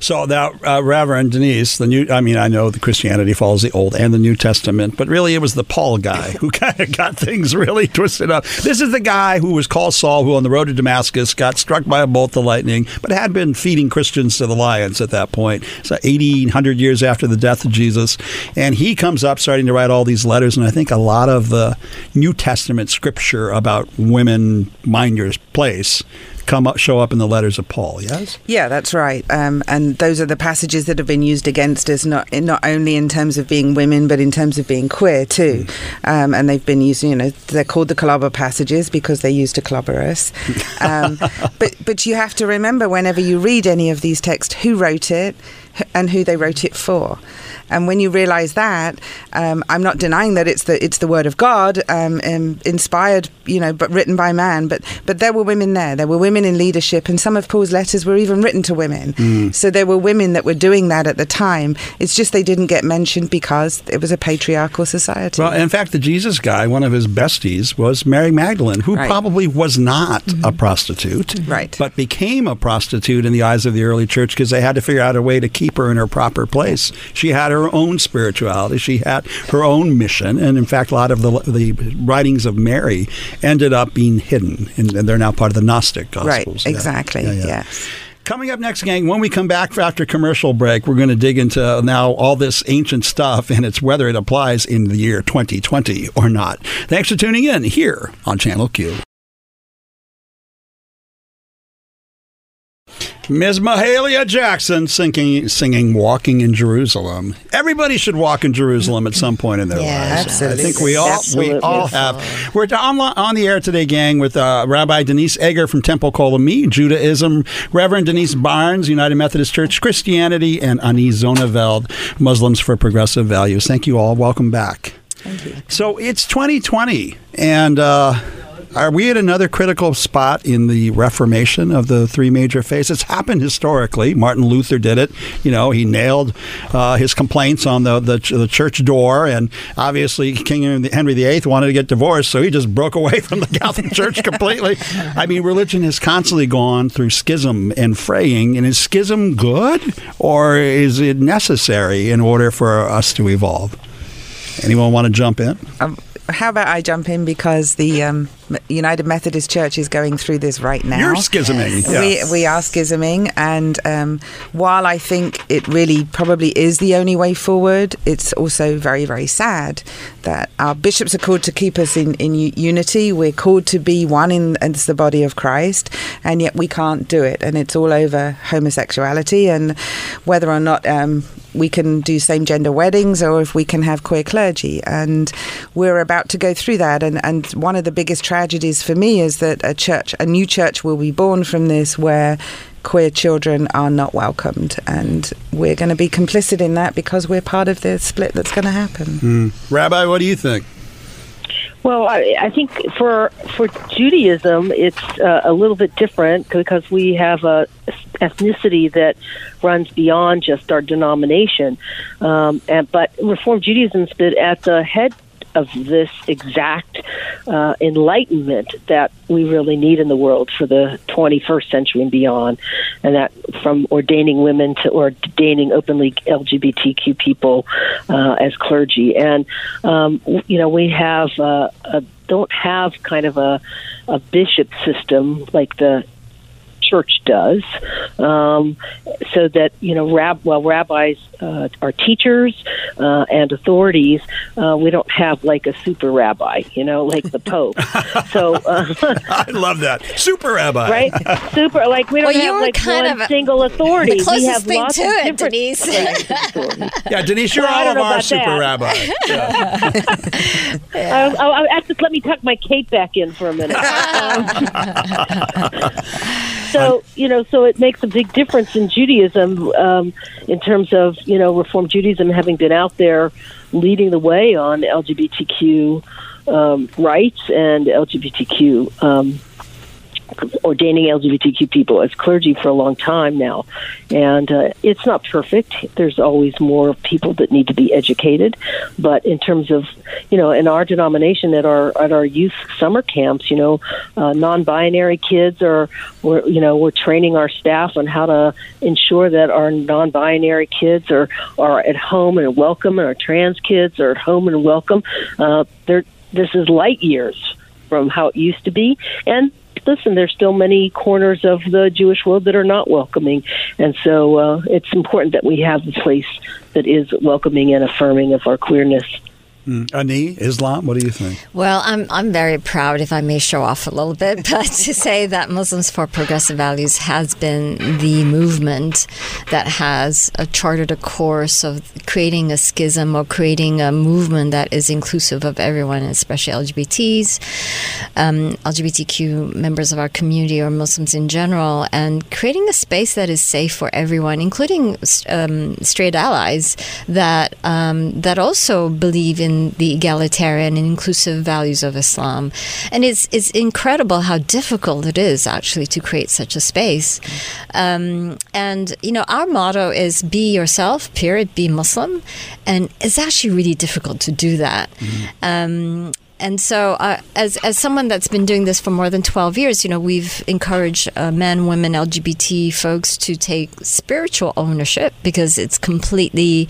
So now, uh, Reverend Denise, the new, I mean, I know the Christianity follows the Old and the New Testament, but really it was the Paul guy who kind of got things really twisted up. This is the guy who was called Saul, who on the road to Damascus got struck by a bolt of lightning, but had been feeding Christians to the lions at that point. So 1800 years after the death of Jesus. And he comes up starting to write all these letters, and I think a lot of the New Testament scripture about women mind your place come up, show up in the letters of Paul. Yes. Yeah, that's right. Um, and those are the passages that have been used against us, not not only in terms of being women, but in terms of being queer too. Mm. Um, and they've been used. You know, they're called the clobber passages because they used to clobber us. Um, but but you have to remember whenever you read any of these texts, who wrote it and who they wrote it for. And when you realize that, um, I'm not denying that it's the it's the word of God, um, um, inspired, you know, but written by man. But but there were women there. There were women in leadership, and some of Paul's letters were even written to women. Mm. So there were women that were doing that at the time. It's just they didn't get mentioned because it was a patriarchal society. Well, in fact, the Jesus guy, one of his besties, was Mary Magdalene, who right. probably was not mm-hmm. a prostitute, right, but became a prostitute in the eyes of the early church because they had to figure out a way to keep her in her proper place. She had her own spirituality. She had her own mission, and in fact, a lot of the the writings of Mary ended up being hidden, and they're now part of the Gnostic Gospels. Right, exactly. Yeah, yeah. Yes. Coming up next, gang, when we come back after commercial break, we're going to dig into now all this ancient stuff and it's whether it applies in the year 2020 or not. Thanks for tuning in here on Channel Q. Ms. Mahalia Jackson singing, singing "Walking in Jerusalem." Everybody should walk in Jerusalem at some point in their Yeah, lives. absolutely. I think we all Absolutely. we all have. We're on, on the air today, gang, with uh, Rabbi Denise Eger from Temple Kol Ami, Judaism, Reverend Denise Barnes, United Methodist Church, Christianity, and Ani Zonneveld, Muslims for Progressive Values. Thank you all. Welcome back. Thank you. So it's 2020, and. Uh, are we at another critical spot in the reformation of the three major faiths? It's happened historically. Martin Luther did it. You know, he nailed uh, his complaints on the, the the church door, and obviously King Henry VIII wanted to get divorced, so he just broke away from the Catholic Church completely. I mean, religion has constantly gone through schism and fraying, and is schism good, or is it necessary in order for us to evolve? Anyone want to jump in? How about I jump in because the um, United Methodist Church is going through this right now. You're schisming. We, yes. we are schisming, and um, while I think it really probably is the only way forward, it's also very, very sad that our bishops are called to keep us in, in unity. We're called to be one in as the body of Christ, and yet we can't do it. And it's all over homosexuality and whether or not um, we can do same gender weddings or if we can have queer clergy. And we're about to go through that. And, and one of the biggest tragedies for me is that a church, a new church will be born from this where queer children are not welcomed. And we're going to be complicit in that because we're part of the split that's going to happen. Mm. Rabbi, what do you think? Well, I, I think for for Judaism, it's uh, a little bit different because we have a ethnicity that runs beyond just our denomination. Um, and but Reform Judaism's been at the head of this exact uh, enlightenment that we really need in the world for the 21st century and beyond, and that from ordaining women to ordaining openly LGBTQ people uh, as clergy, and um, you know we have uh, a, don't have kind of a a bishop system like the church does, um, so that you know, rab- well, rabbis uh, are teachers uh, and authorities. Uh, we don't have like a super rabbi, you know, like the Pope. so uh, I love that super rabbi, right? Super, like we don't Well, have like kind one of single authority. the we have thing lots to of it, different Denise. Yeah, Denise, you're Well, all of our super that. rabbi. Yeah. I'll, I'll, I'll have to let me tuck my cape back in for a minute. Um, so you know, so it makes a big difference in Judaism um, in terms of you know Reform Judaism having been out there leading the way on LGBTQ um, rights and LGBTQ. Um, ordaining LGBTQ people as clergy for a long time now, and uh, it's not perfect. There's always more people that need to be educated, but in terms of you know, in our denomination at our at our youth summer camps, you know, uh, non-binary kids are we're you know we're training our staff on how to ensure that our non-binary kids are are at home and welcome, and our trans kids are at home and welcome. Uh, they're this is light years from how it used to be, and listen, there's still many corners of the Jewish world that are not welcoming, and so uh, it's important that we have a place that is welcoming and affirming of our queerness. Mm. Ani, Islam, what do you think? Well, I'm I'm very proud, if I may show off a little bit, but to say that Muslims for Progressive Values has been the movement that has uh, charted a course of creating a schism or creating a movement that is inclusive of everyone, especially LGBTs, um, LGBTQ members of our community or Muslims in general, and creating a space that is safe for everyone, including um, straight allies that um, that also believe in the egalitarian and inclusive values of Islam. And it's it's incredible how difficult it is actually to create such a space. Um, and you know, our motto is "Be yourself." Period. Be Muslim, and it's actually really difficult to do that. Um, and so, uh, as as someone that's been doing this for more than twelve years, you know, we've encouraged uh, men, women, LGBT folks to take spiritual ownership because it's completely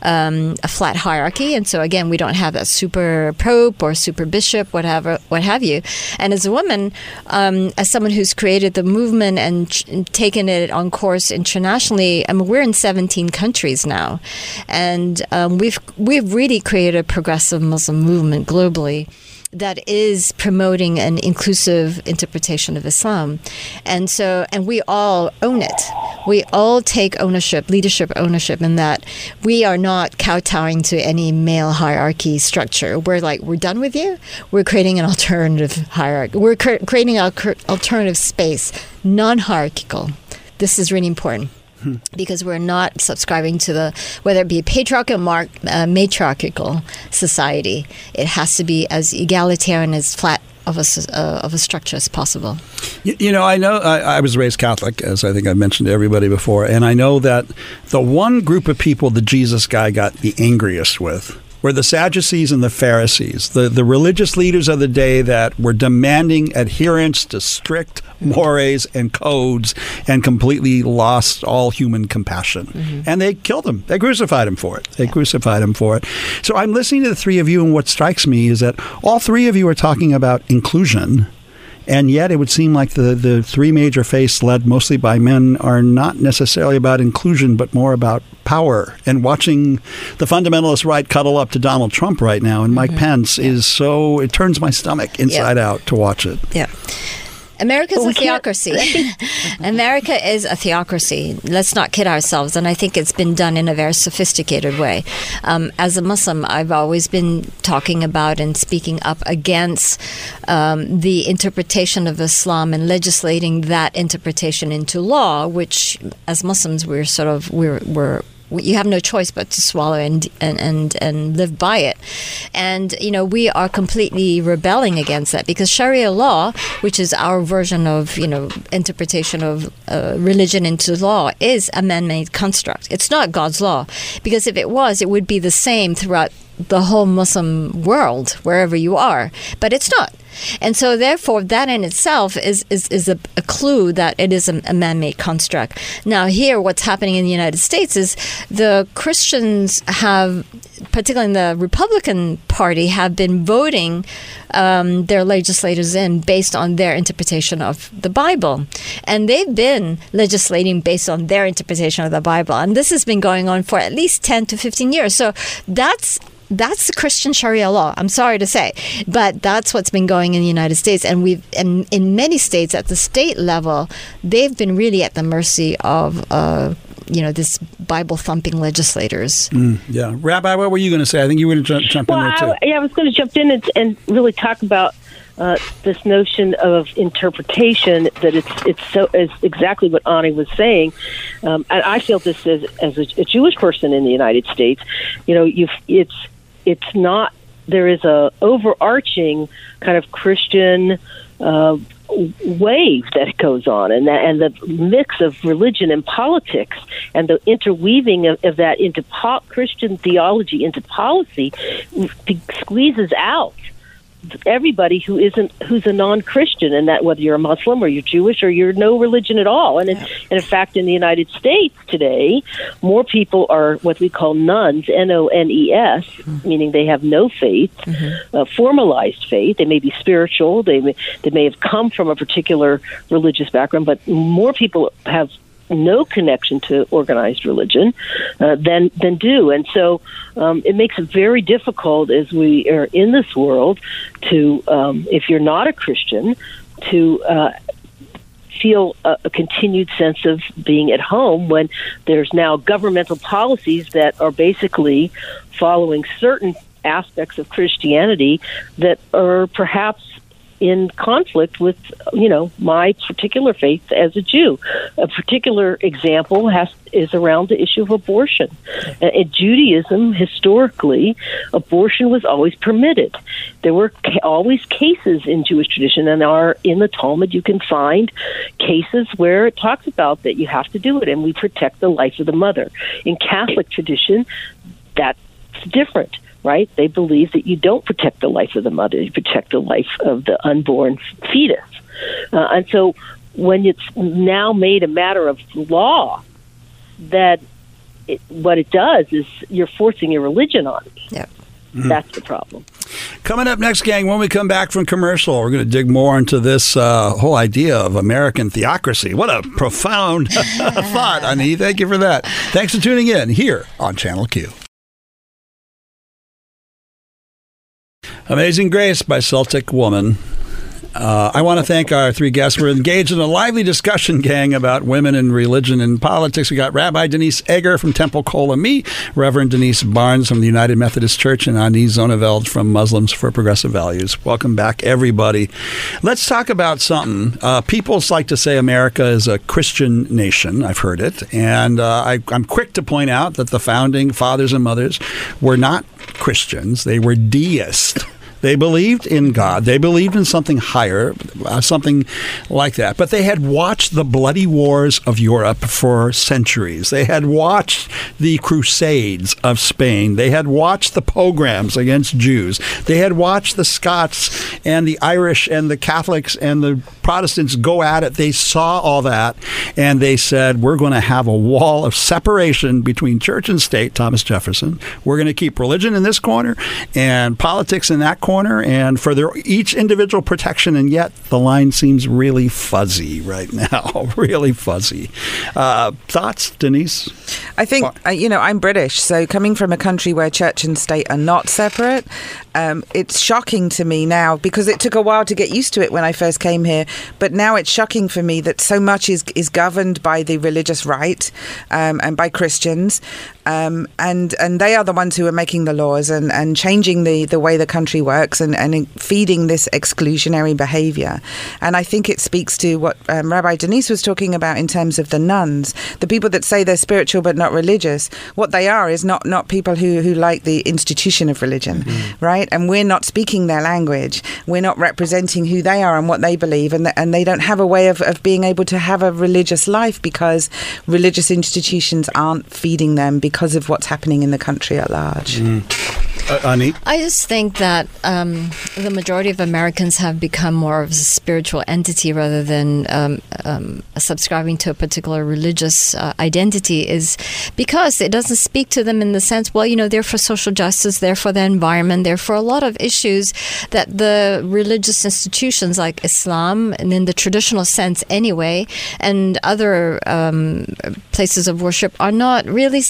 um, a flat hierarchy. And so, again, we don't have that super pope or super bishop, whatever, what have you. And as a woman, um, as someone who's created the movement and, ch- and taken it on course internationally, I mean, we're in seventeen countries now, and um, we've we've really created a progressive Muslim movement globally. That is promoting an inclusive interpretation of Islam. And so, and we all own it. We all take ownership, leadership ownership in that we are not kowtowing to any male hierarchy structure. We're like, we're done with you. We're creating an alternative hierarchy. We're cre- creating an alternative space, non hierarchical. This is really important because we're not subscribing to the whether it be patriarchal uh, matriarchal society it has to be as egalitarian as flat of a, uh, of a structure as possible. You, you know, I know I, I, was raised Catholic, as I think I've mentioned to everybody before, and I know that the one group of people the Jesus guy got the angriest with were the Sadducees and the Pharisees, the, the religious leaders of the day that were demanding adherence to strict mores and codes and completely lost all human compassion. Mm-hmm. And they killed him. They crucified him for it. They yeah. crucified him for it. So I'm listening to the three of you, and what strikes me is that all three of you are talking about inclusion and yet, it would seem like the, the three major faiths, led mostly by men, are not necessarily about inclusion, but more about power. And watching the fundamentalist right cuddle up to Donald Trump right now and Mike mm-hmm. Pence yeah. is so, it turns my stomach inside yeah. out to watch it. Yeah. America is a theocracy. America is a theocracy. Let's not kid ourselves. And I think it's been done in a very sophisticated way. Um, as a Muslim, I've always been talking about and speaking up against um, the interpretation of Islam and legislating that interpretation into law, which, as Muslims, we're sort of we're we're you have no choice but to swallow and, and, and, and live by it. And, you know, we are completely rebelling against that because Sharia law, which is our version of, you know, interpretation of uh, religion into law, is a man made construct. It's not God's law because if it was, it would be the same throughout the whole Muslim world, wherever you are. But it's not. And so, therefore, that in itself is, is, is a, a clue that it is a, a man made construct. Now, here, what's happening in the United States is the Christians have, particularly in the Republican Party, have been voting um, their legislators in based on their interpretation of the Bible. And they've been legislating based on their interpretation of the Bible. And this has been going on for at least 10 to 15 years. So, that's that's the Christian Sharia law. I'm sorry to say, but that's what's been going in the United States, and we've and in many states at the state level, they've been really at the mercy of. Uh, you know, this Bible thumping legislators. Mm, yeah, Rabbi, what were you going to say? I think you were going to jump, jump well, in there too. I, yeah, I was going to jump in and, and really talk about uh, this notion of interpretation that it's it's so is exactly what Ani was saying. Um, and I feel this as as a, a, Jewish person in the United States. You know, you it's it's not there is a overarching kind of Christian uh, wave that goes on, and that, and the mix of religion and politics, and the interweaving of, of that into po- Christian theology into policy, squeezes out everybody who isn't who's a non-Christian, and that whether you're a Muslim or you're Jewish or you're no religion at all. And, in, and in fact, in the United States today, more people are what we call nones, N-O-N-E-S, mm-hmm. meaning they have no faith, mm-hmm. uh, formalized faith. They may be spiritual. They may, they may have come from a particular religious background, but more people have no connection to organized religion uh, than than do, and so um, it makes it very difficult as we are in this world to, um, if you're not a Christian, to uh, feel a, a, continued sense of being at home when there's now governmental policies that are basically following certain aspects of Christianity that are perhaps in conflict with you know my particular faith as a Jew. A particular example has is around the issue of abortion. In Judaism, historically, abortion was always permitted. There were always cases in Jewish tradition, and are in the Talmud. You can find cases where it talks about that you have to do it, and we protect the life of the mother. In Catholic tradition, that's different right? They believe that you don't protect the life of the mother, you protect the life of the unborn fetus. Uh, and so when it's now made a matter of law, that it, what it does is you're forcing your religion on me. Yep. Mm-hmm. That's the problem. Coming up next, gang, when we come back from commercial, we're going to dig more into this uh, whole idea of American theocracy. What a profound thought, Ani. Thank you for that. Thanks for tuning in here on Channel Q. Amazing Grace by Celtic Woman. Uh, I want to thank our three guests. We're engaged in a lively discussion, gang, about women and religion and politics. We got Rabbi Denise Eger from Temple Kol Ami, Reverend Denise Barnes from the United Methodist Church, and Ani Zonneveld from Muslims for Progressive Values. Welcome back, everybody. Let's talk about something. Uh, people like to say America is a Christian nation. I've heard it. And uh, I, I'm quick to point out that the founding fathers and mothers were not Christians, they were deists. They believed in God. They believed in something higher, uh, something like that. But they had watched the bloody wars of Europe for centuries. They had watched the Crusades of Spain. They had watched the pogroms against Jews. They had watched the Scots and the Irish and the Catholics and the Protestants go at it. They saw all that and they said, We're going to have a wall of separation between church and state, Thomas Jefferson. We're going to keep religion in this corner and politics in that corner corner and for their each individual protection, and yet the line seems really fuzzy right now, really fuzzy. Uh, thoughts, Denise? I think you know I'm British, so coming from a country where church and state are not separate, um, it's shocking to me now because it took a while to get used to it when I first came here. But now it's shocking for me that so much is is governed by the religious right um, and by Christians, um, and and they are the ones who are making the laws and, and changing the, the way the country works and, and feeding this exclusionary behavior. And I think it speaks to what um, Rabbi Denise was talking about in terms of the nones, the people that say they're spiritual but not religious. What they are is not not people who, who like the institution of religion, mm-hmm. right? And we're not speaking their language. We're not representing who they are and what they believe, and and they don't have a way of, of being able to have a religious life because religious institutions aren't feeding them. Because because of what's happening in the country at large. Mm. Uh, Ani? I just think that um, the majority of Americans have become more of a spiritual entity rather than um, um, subscribing to a particular religious uh, identity is because it doesn't speak to them in the sense, well, you know, they're for social justice, they're for the environment, they're for a lot of issues that the religious institutions like Islam, and in the traditional sense anyway, and other um, places of worship are not really,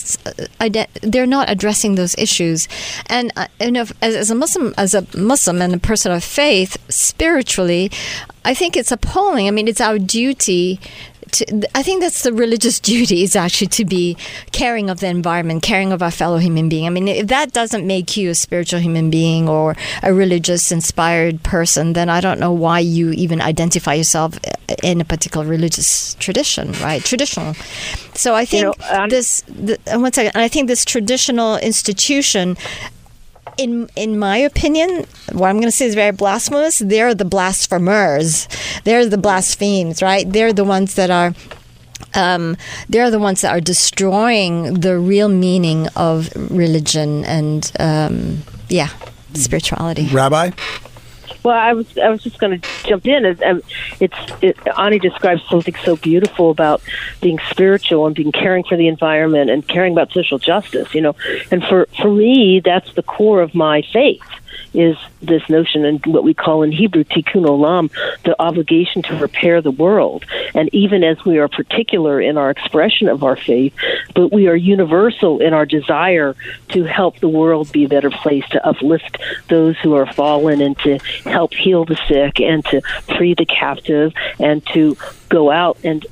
uh, they're not addressing those issues. And and uh, you as, as, a Muslim, as a Muslim and a person of faith, spiritually, I think it's appalling. I mean, it's our duty to, I think that's the religious duty is actually to be caring of the environment, caring of our fellow human being. I mean, if that doesn't make you a spiritual human being or a religious inspired person, then I don't know why you even identify yourself in a particular religious tradition, right? Traditional. So I think you know, um, this. The, one second. I think this traditional institution in in my opinion, what I'm going to say is very blasphemous. They're the blasphemers. They're the blasphemes, right? They're the ones that are. Um, they're the ones that are destroying the real meaning of religion and um, yeah, spirituality. Rabbi. Well, I was I was just going to jump in. It's, um, it's it, Ani describes something so beautiful about being spiritual and being caring for the environment and caring about social justice. You know, and for for me, that's the core of my faith is this notion and what we call in Hebrew tikkun olam, the obligation to repair the world. And even as we are particular in our expression of our faith, but we are universal in our desire to help the world be a better place, to uplift those who are fallen, and to help heal the sick, and to free the captive, and to go out and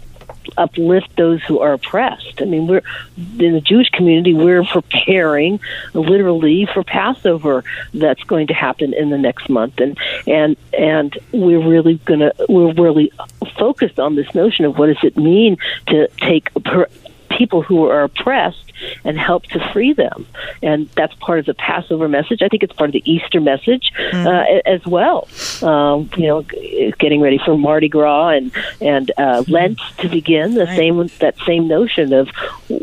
uplift those who are oppressed. I mean, we're in the Jewish community. We're preparing literally for Passover that's going to happen in the next month, and and and we're really gonna we're really focused on this notion of what does it mean to take people who are oppressed and help to free them. And that's part of the Passover message. I think it's part of the Easter message mm. uh, as well. Um, you know, getting ready for Mardi Gras and and uh, Lent to begin. The right. same that same notion of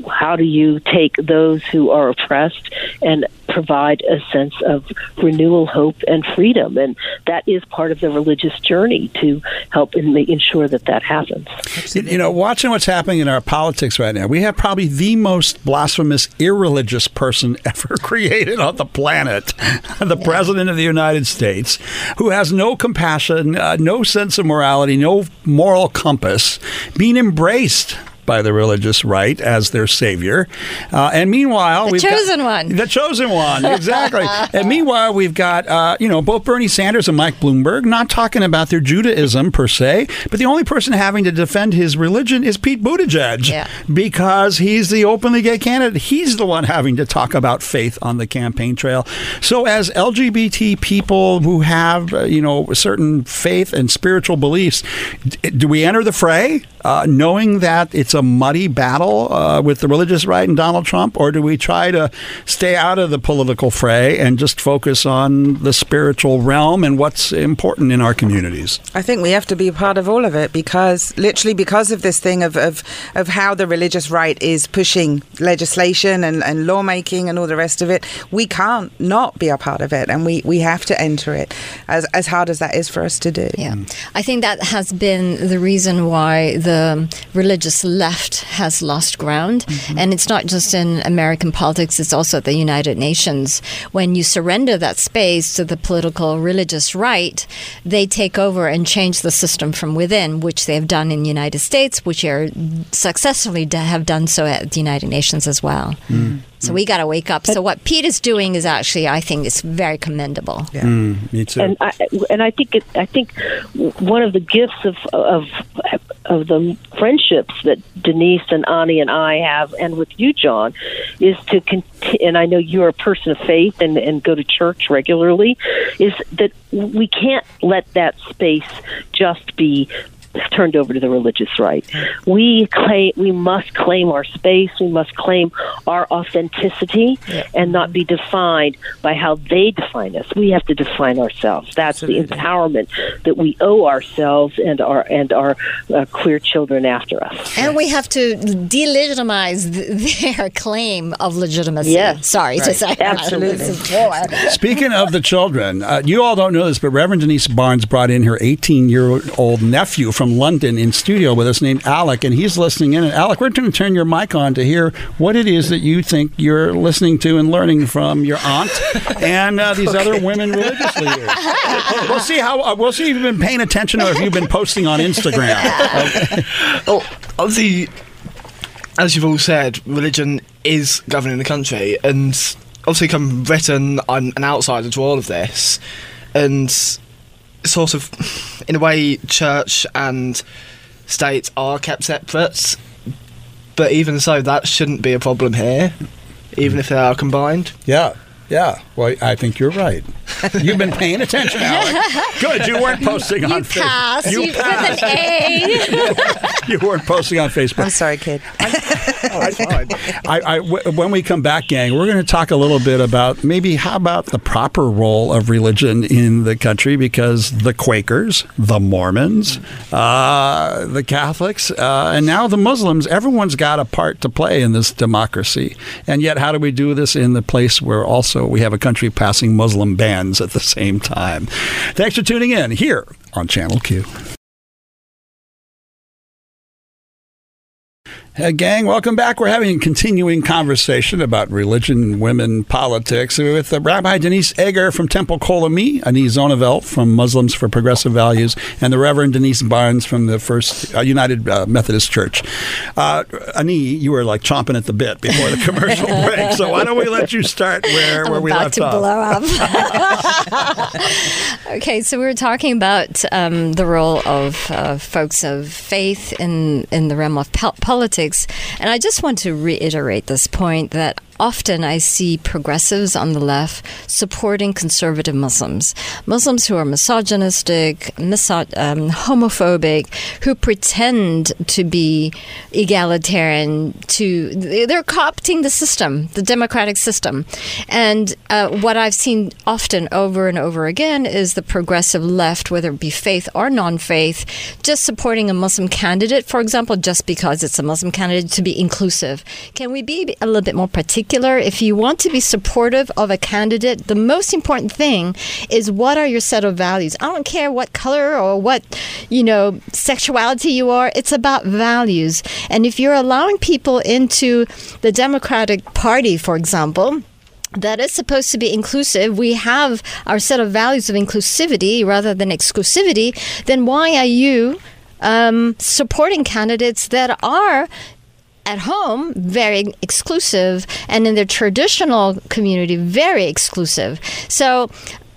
how do you take those who are oppressed and provide a sense of renewal, hope, and freedom. And that is part of the religious journey to help in making sure that that happens. You know, watching what's happening in our politics right now, we have probably the most blasphemous, irreligious person ever created on the planet, the yeah. President of the United States, who has no compassion, uh, no sense of morality, no moral compass, being embraced by the religious right as their savior. Uh, and meanwhile, The we've got- chosen one. the chosen one, exactly. and meanwhile, we've got uh, you know both Bernie Sanders and Mike Bloomberg not talking about their Judaism per se, but the only person having to defend his religion is Pete Buttigieg Yeah. because he's the openly gay candidate. He's the one having to talk about faith on the campaign trail. So, as LGBT people who have uh, you know certain faith and spiritual beliefs, d- do we enter the fray uh, knowing that it's a muddy battle uh, with the religious right and Donald Trump, or do we try to stay out of the political fray and just focus on the spiritual realm and what's important in our communities? I think we have to be part of all of it because, literally, because of this thing of, of, of how the religious right is pushing legislation and, and lawmaking and all the rest of it, we can't not be a part of it and we, we have to enter it as, as hard as that is for us to do. Yeah. I think that has been the reason why the religious left has lost ground. Mm-hmm. And it's not just in American politics, it's also at the United Nations. When you surrender that space to the political religious right, they take over and change the system from within, which they have done in the United States, which are successfully d- have done so at the United Nations as well. Mm. So we got to wake up. So what Pete is doing is actually, I think, is very commendable. Mm, me too. And I and I think it, I think one of the gifts of of of the friendships that Denise and Ani and I have, and with you, John, is to continue. And I know you're a person of faith and and go to church regularly. Is that we can't let that space just be turned over to the religious right. We claim we must claim our space. We must claim our authenticity and not be defined by how they define us. We have to define ourselves. That's the empowerment that we owe ourselves and our and our uh, queer children after us. And we have to delegitimize th- their claim of legitimacy. Yes. Sorry to say Absolutely. Speaking of the children, uh, you all don't know this, but Reverend Denise Barnes brought in her 18 year old nephew from London in studio with us named Alec, and he's listening in. And Alec, we're going to turn your mic on to hear what it is that you think you're listening to and learning from your aunt and uh, these other women religious leaders. we'll see how uh, we'll see if you've been paying attention or if you've been posting on Instagram. Oh, obviously, as you've all said, religion is governing the country, and obviously, come from Britain, I'm an outsider to all of this, and sort of, in a way, church and state are kept separate. But even so, that shouldn't be a problem here, even hmm. if they are combined. Yeah, yeah. Well, I think you're right. You've been paying attention, Alec. Good. You weren't posting on Facebook. Pass. You, with an A. you weren't posting on Facebook. I'm sorry, kid. I, I, when we come back, gang, we're going to talk a little bit about maybe how about the proper role of religion in the country because the Quakers, the Mormons, uh, the Catholics, uh, and now the Muslims, everyone's got a part to play in this democracy. And yet, how do we do this in the place where also we have a country passing Muslim bans at the same time? Thanks for tuning in here on Channel Q. Uh, gang, welcome back. We're having a continuing conversation about religion, women, politics with uh, Rabbi Denise Eger from Temple Kol Ami, Ani Zonneveld from Muslims for Progressive Values, and the Reverend Denise Barnes from the First uh, United Methodist Church. Uh, Ani, you were like chomping at the bit before the commercial break, so why don't we let you start where, I'm where we about left to off? blow up. okay, so we were talking about um, the role of uh, folks of faith in in the realm of po- politics, and I just want to reiterate this point that often I see progressives on the left supporting conservative Muslims, Muslims who are misogynistic, miso- um, homophobic, who pretend to be egalitarian. To they're co-opting the system, the democratic system, and uh, what I've seen often over and over again is the progressive left, whether it be faith or non-faith, just supporting a Muslim candidate, for example, just because it's a Muslim candidate to be inclusive. Can we be a little bit more particular? If you want to be supportive of a candidate, the most important thing is what are your set of values. I don't care what color or what you know sexuality you are. It's about values, and if you're allowing people into the Democratic Party, for example that is supposed to be inclusive, we have our set of values of inclusivity rather than exclusivity, then why are you um, supporting candidates that are at home, very exclusive, and in their traditional community, very exclusive. So,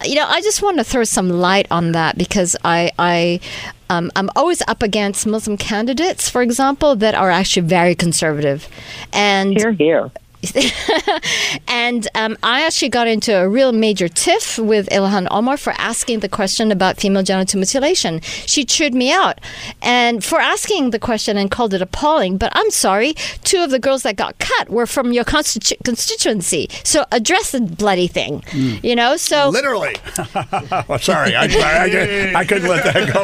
you know, I just want to throw some light on that because I, I, um, I'm always up against Muslim candidates, for example, that are actually very conservative, and here, here. and um, I actually got into a real major tiff with Ilhan Omar for asking the question about female genital mutilation. She chewed me out, and for asking the question and called it appalling. But I'm sorry, two of the girls that got cut were from your constitu- constituency, so address the bloody thing. Mm. You know, so literally. oh, sorry, I, I, I, couldn't let that go.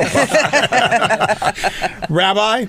Rabbi,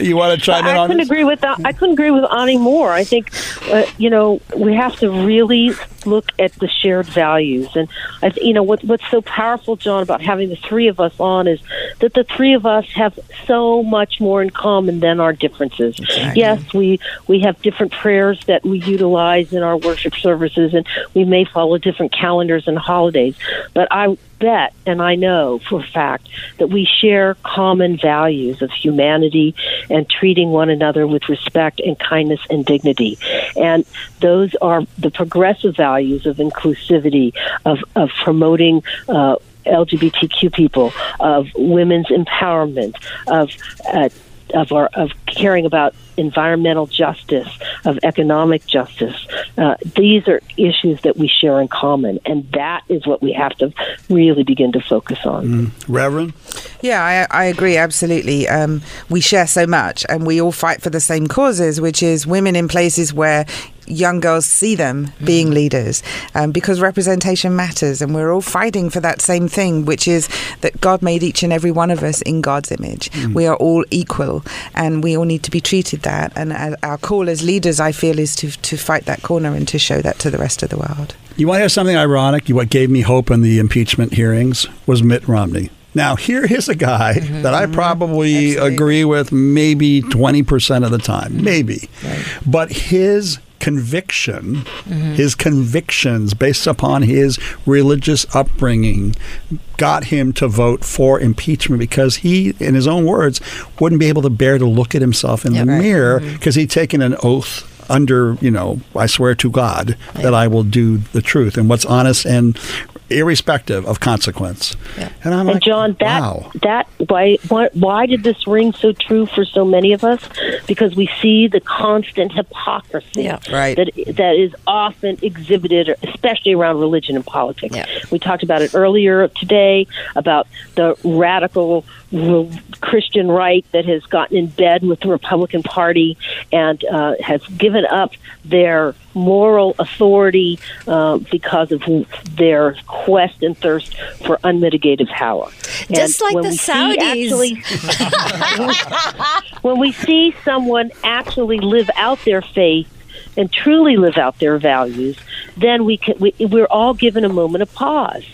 you want to chime I in on couldn't this? agree with that. I couldn't agree with Ani more. I think, uh, you know, we have to really look at the shared values, and I, you know, what, what's so powerful, John, about having the three of us on is that the three of us have so much more in common than our differences. Yes, we we have different prayers that we utilize in our worship services, and we may follow different calendars and holidays, but I bet and I know for a fact that we share common values of humanity and treating one another with respect and kindness and dignity. And those are the progressive values of inclusivity, of, of promoting uh, LGBTQ people, of women's empowerment, of uh, of our of caring about environmental justice, of economic justice. Uh, these are issues that we share in common, and that is what we have to really begin to focus on. Mm. Reverend? Yeah, I, I agree absolutely. Um, we share so much, and we all fight for the same causes, which is women in places where young girls see them being leaders um, because representation matters and we're all fighting for that same thing which is that god made each and every one of us in god's image Mm. we are all equal and we all need to be treated that and uh, our call as leaders i feel is to, to fight that corner and to show that to the rest of the world You want to hear something ironic? What gave me hope in the impeachment hearings was Mitt Romney. Now, here is a guy Mm-hmm. that I probably agree with maybe 20% of the time, maybe. But his conviction, Mm-hmm. his convictions based upon his religious upbringing got him to vote for impeachment because he, in his own words, wouldn't be able to bear to look at himself in the mirror Mm-hmm. because he'd taken an oath under, you know, I swear to God that I will do the truth and what's honest and irrespective of consequence. And I'm and like, John, that wow. that why, why why did this ring so true for so many of us? Because we see the constant hypocrisy Right. that that is often exhibited, especially around religion and politics. We talked about it earlier today about the radical Christian right that has gotten in bed with the Republican Party and uh, has given up their moral authority uh, because of their quest and thirst for unmitigated power. Just like the we Saudis. actually- when we see someone actually live out their faith and truly live out their values, then we can we, we're all given a moment of pause.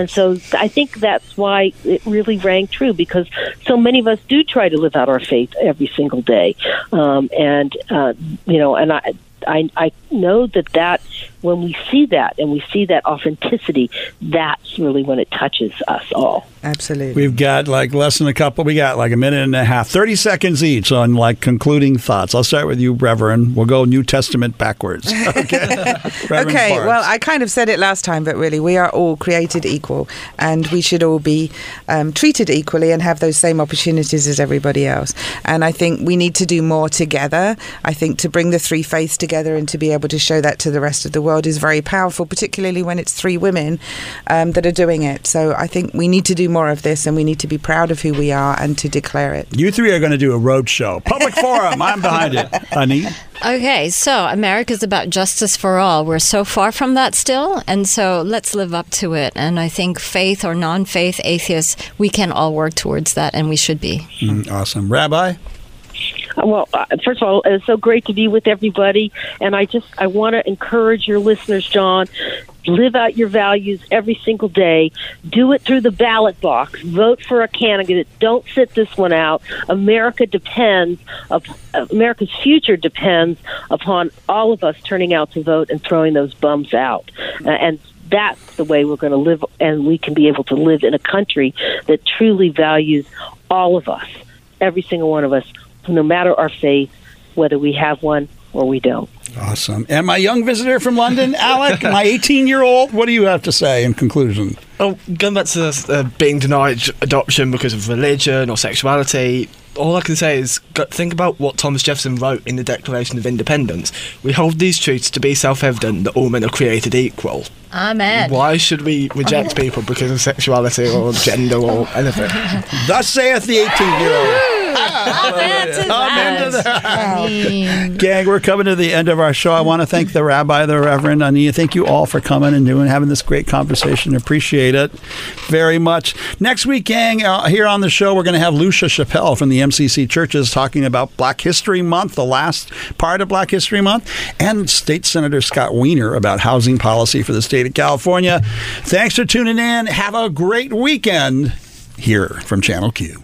And so I think that's why it really rang true because so many of us do try to live out our faith every single day, um, and uh, you know, and I. I, I know that that when we see that and we see that authenticity, that's really when it touches us all. Absolutely. We've got like less than a couple. We got like a minute and a half, 30 seconds each on like concluding thoughts. I'll start with you, Reverend. We'll go New Testament backwards. Okay. Okay, Forrest. well, I kind of said it last time, but really, we are all created equal, and we should all be um, treated equally and have those same opportunities as everybody else. And I think we need to do more together. I think to bring the three faiths together and to be able to show that to the rest of the world is very powerful, particularly when it's three women um, that are doing it. So I think we need to do more of this, and we need to be proud of who we are and to declare it. you three are going to do a road show. Public forum. I'm behind it. Honey. Okay, so America's about justice for all. We're so far from that still, and so let's live up to it. And I think faith or non faith atheists, we can all work towards that, and we should be. Mm, awesome. Rabbi? Well, uh, first of all, it's so great to be with everybody, and I just I want to encourage your listeners, John. Live out your values every single day. Do it through the ballot box. Vote for a candidate. Don't sit this one out. America depends. America's future depends upon all of us turning out to vote and throwing those bums out. Uh, and that's the way we're going to live, and we can be able to live in a country that truly values all of us, every single one of us, no matter our faith, whether we have one or we don't. Awesome. And my young visitor from London, Alec, my 18 year old, what do you have to say in conclusion? Oh, going back to uh, being denied adoption because of religion or sexuality, all I can say is think about what Thomas Jefferson wrote in the Declaration of Independence. We hold these truths to be self evident that all men are created equal. Amen. Why should we reject people because of sexuality or gender or anything? Thus saith the 18 year old. Amen to Amen that. Gang, we're coming to the end of our show. I want to thank the rabbi, the Reverend Ania. Thank you all for coming and doing having this great conversation. Appreciate it very much. Next week, gang, uh, here on the show, we're going to have Lucia Chappelle from the MCC Churches talking about Black History Month, the last part of Black History Month, and State Senator Scott Wiener about housing policy for the state of California. Thanks for tuning in. Have a great weekend here from Channel Q.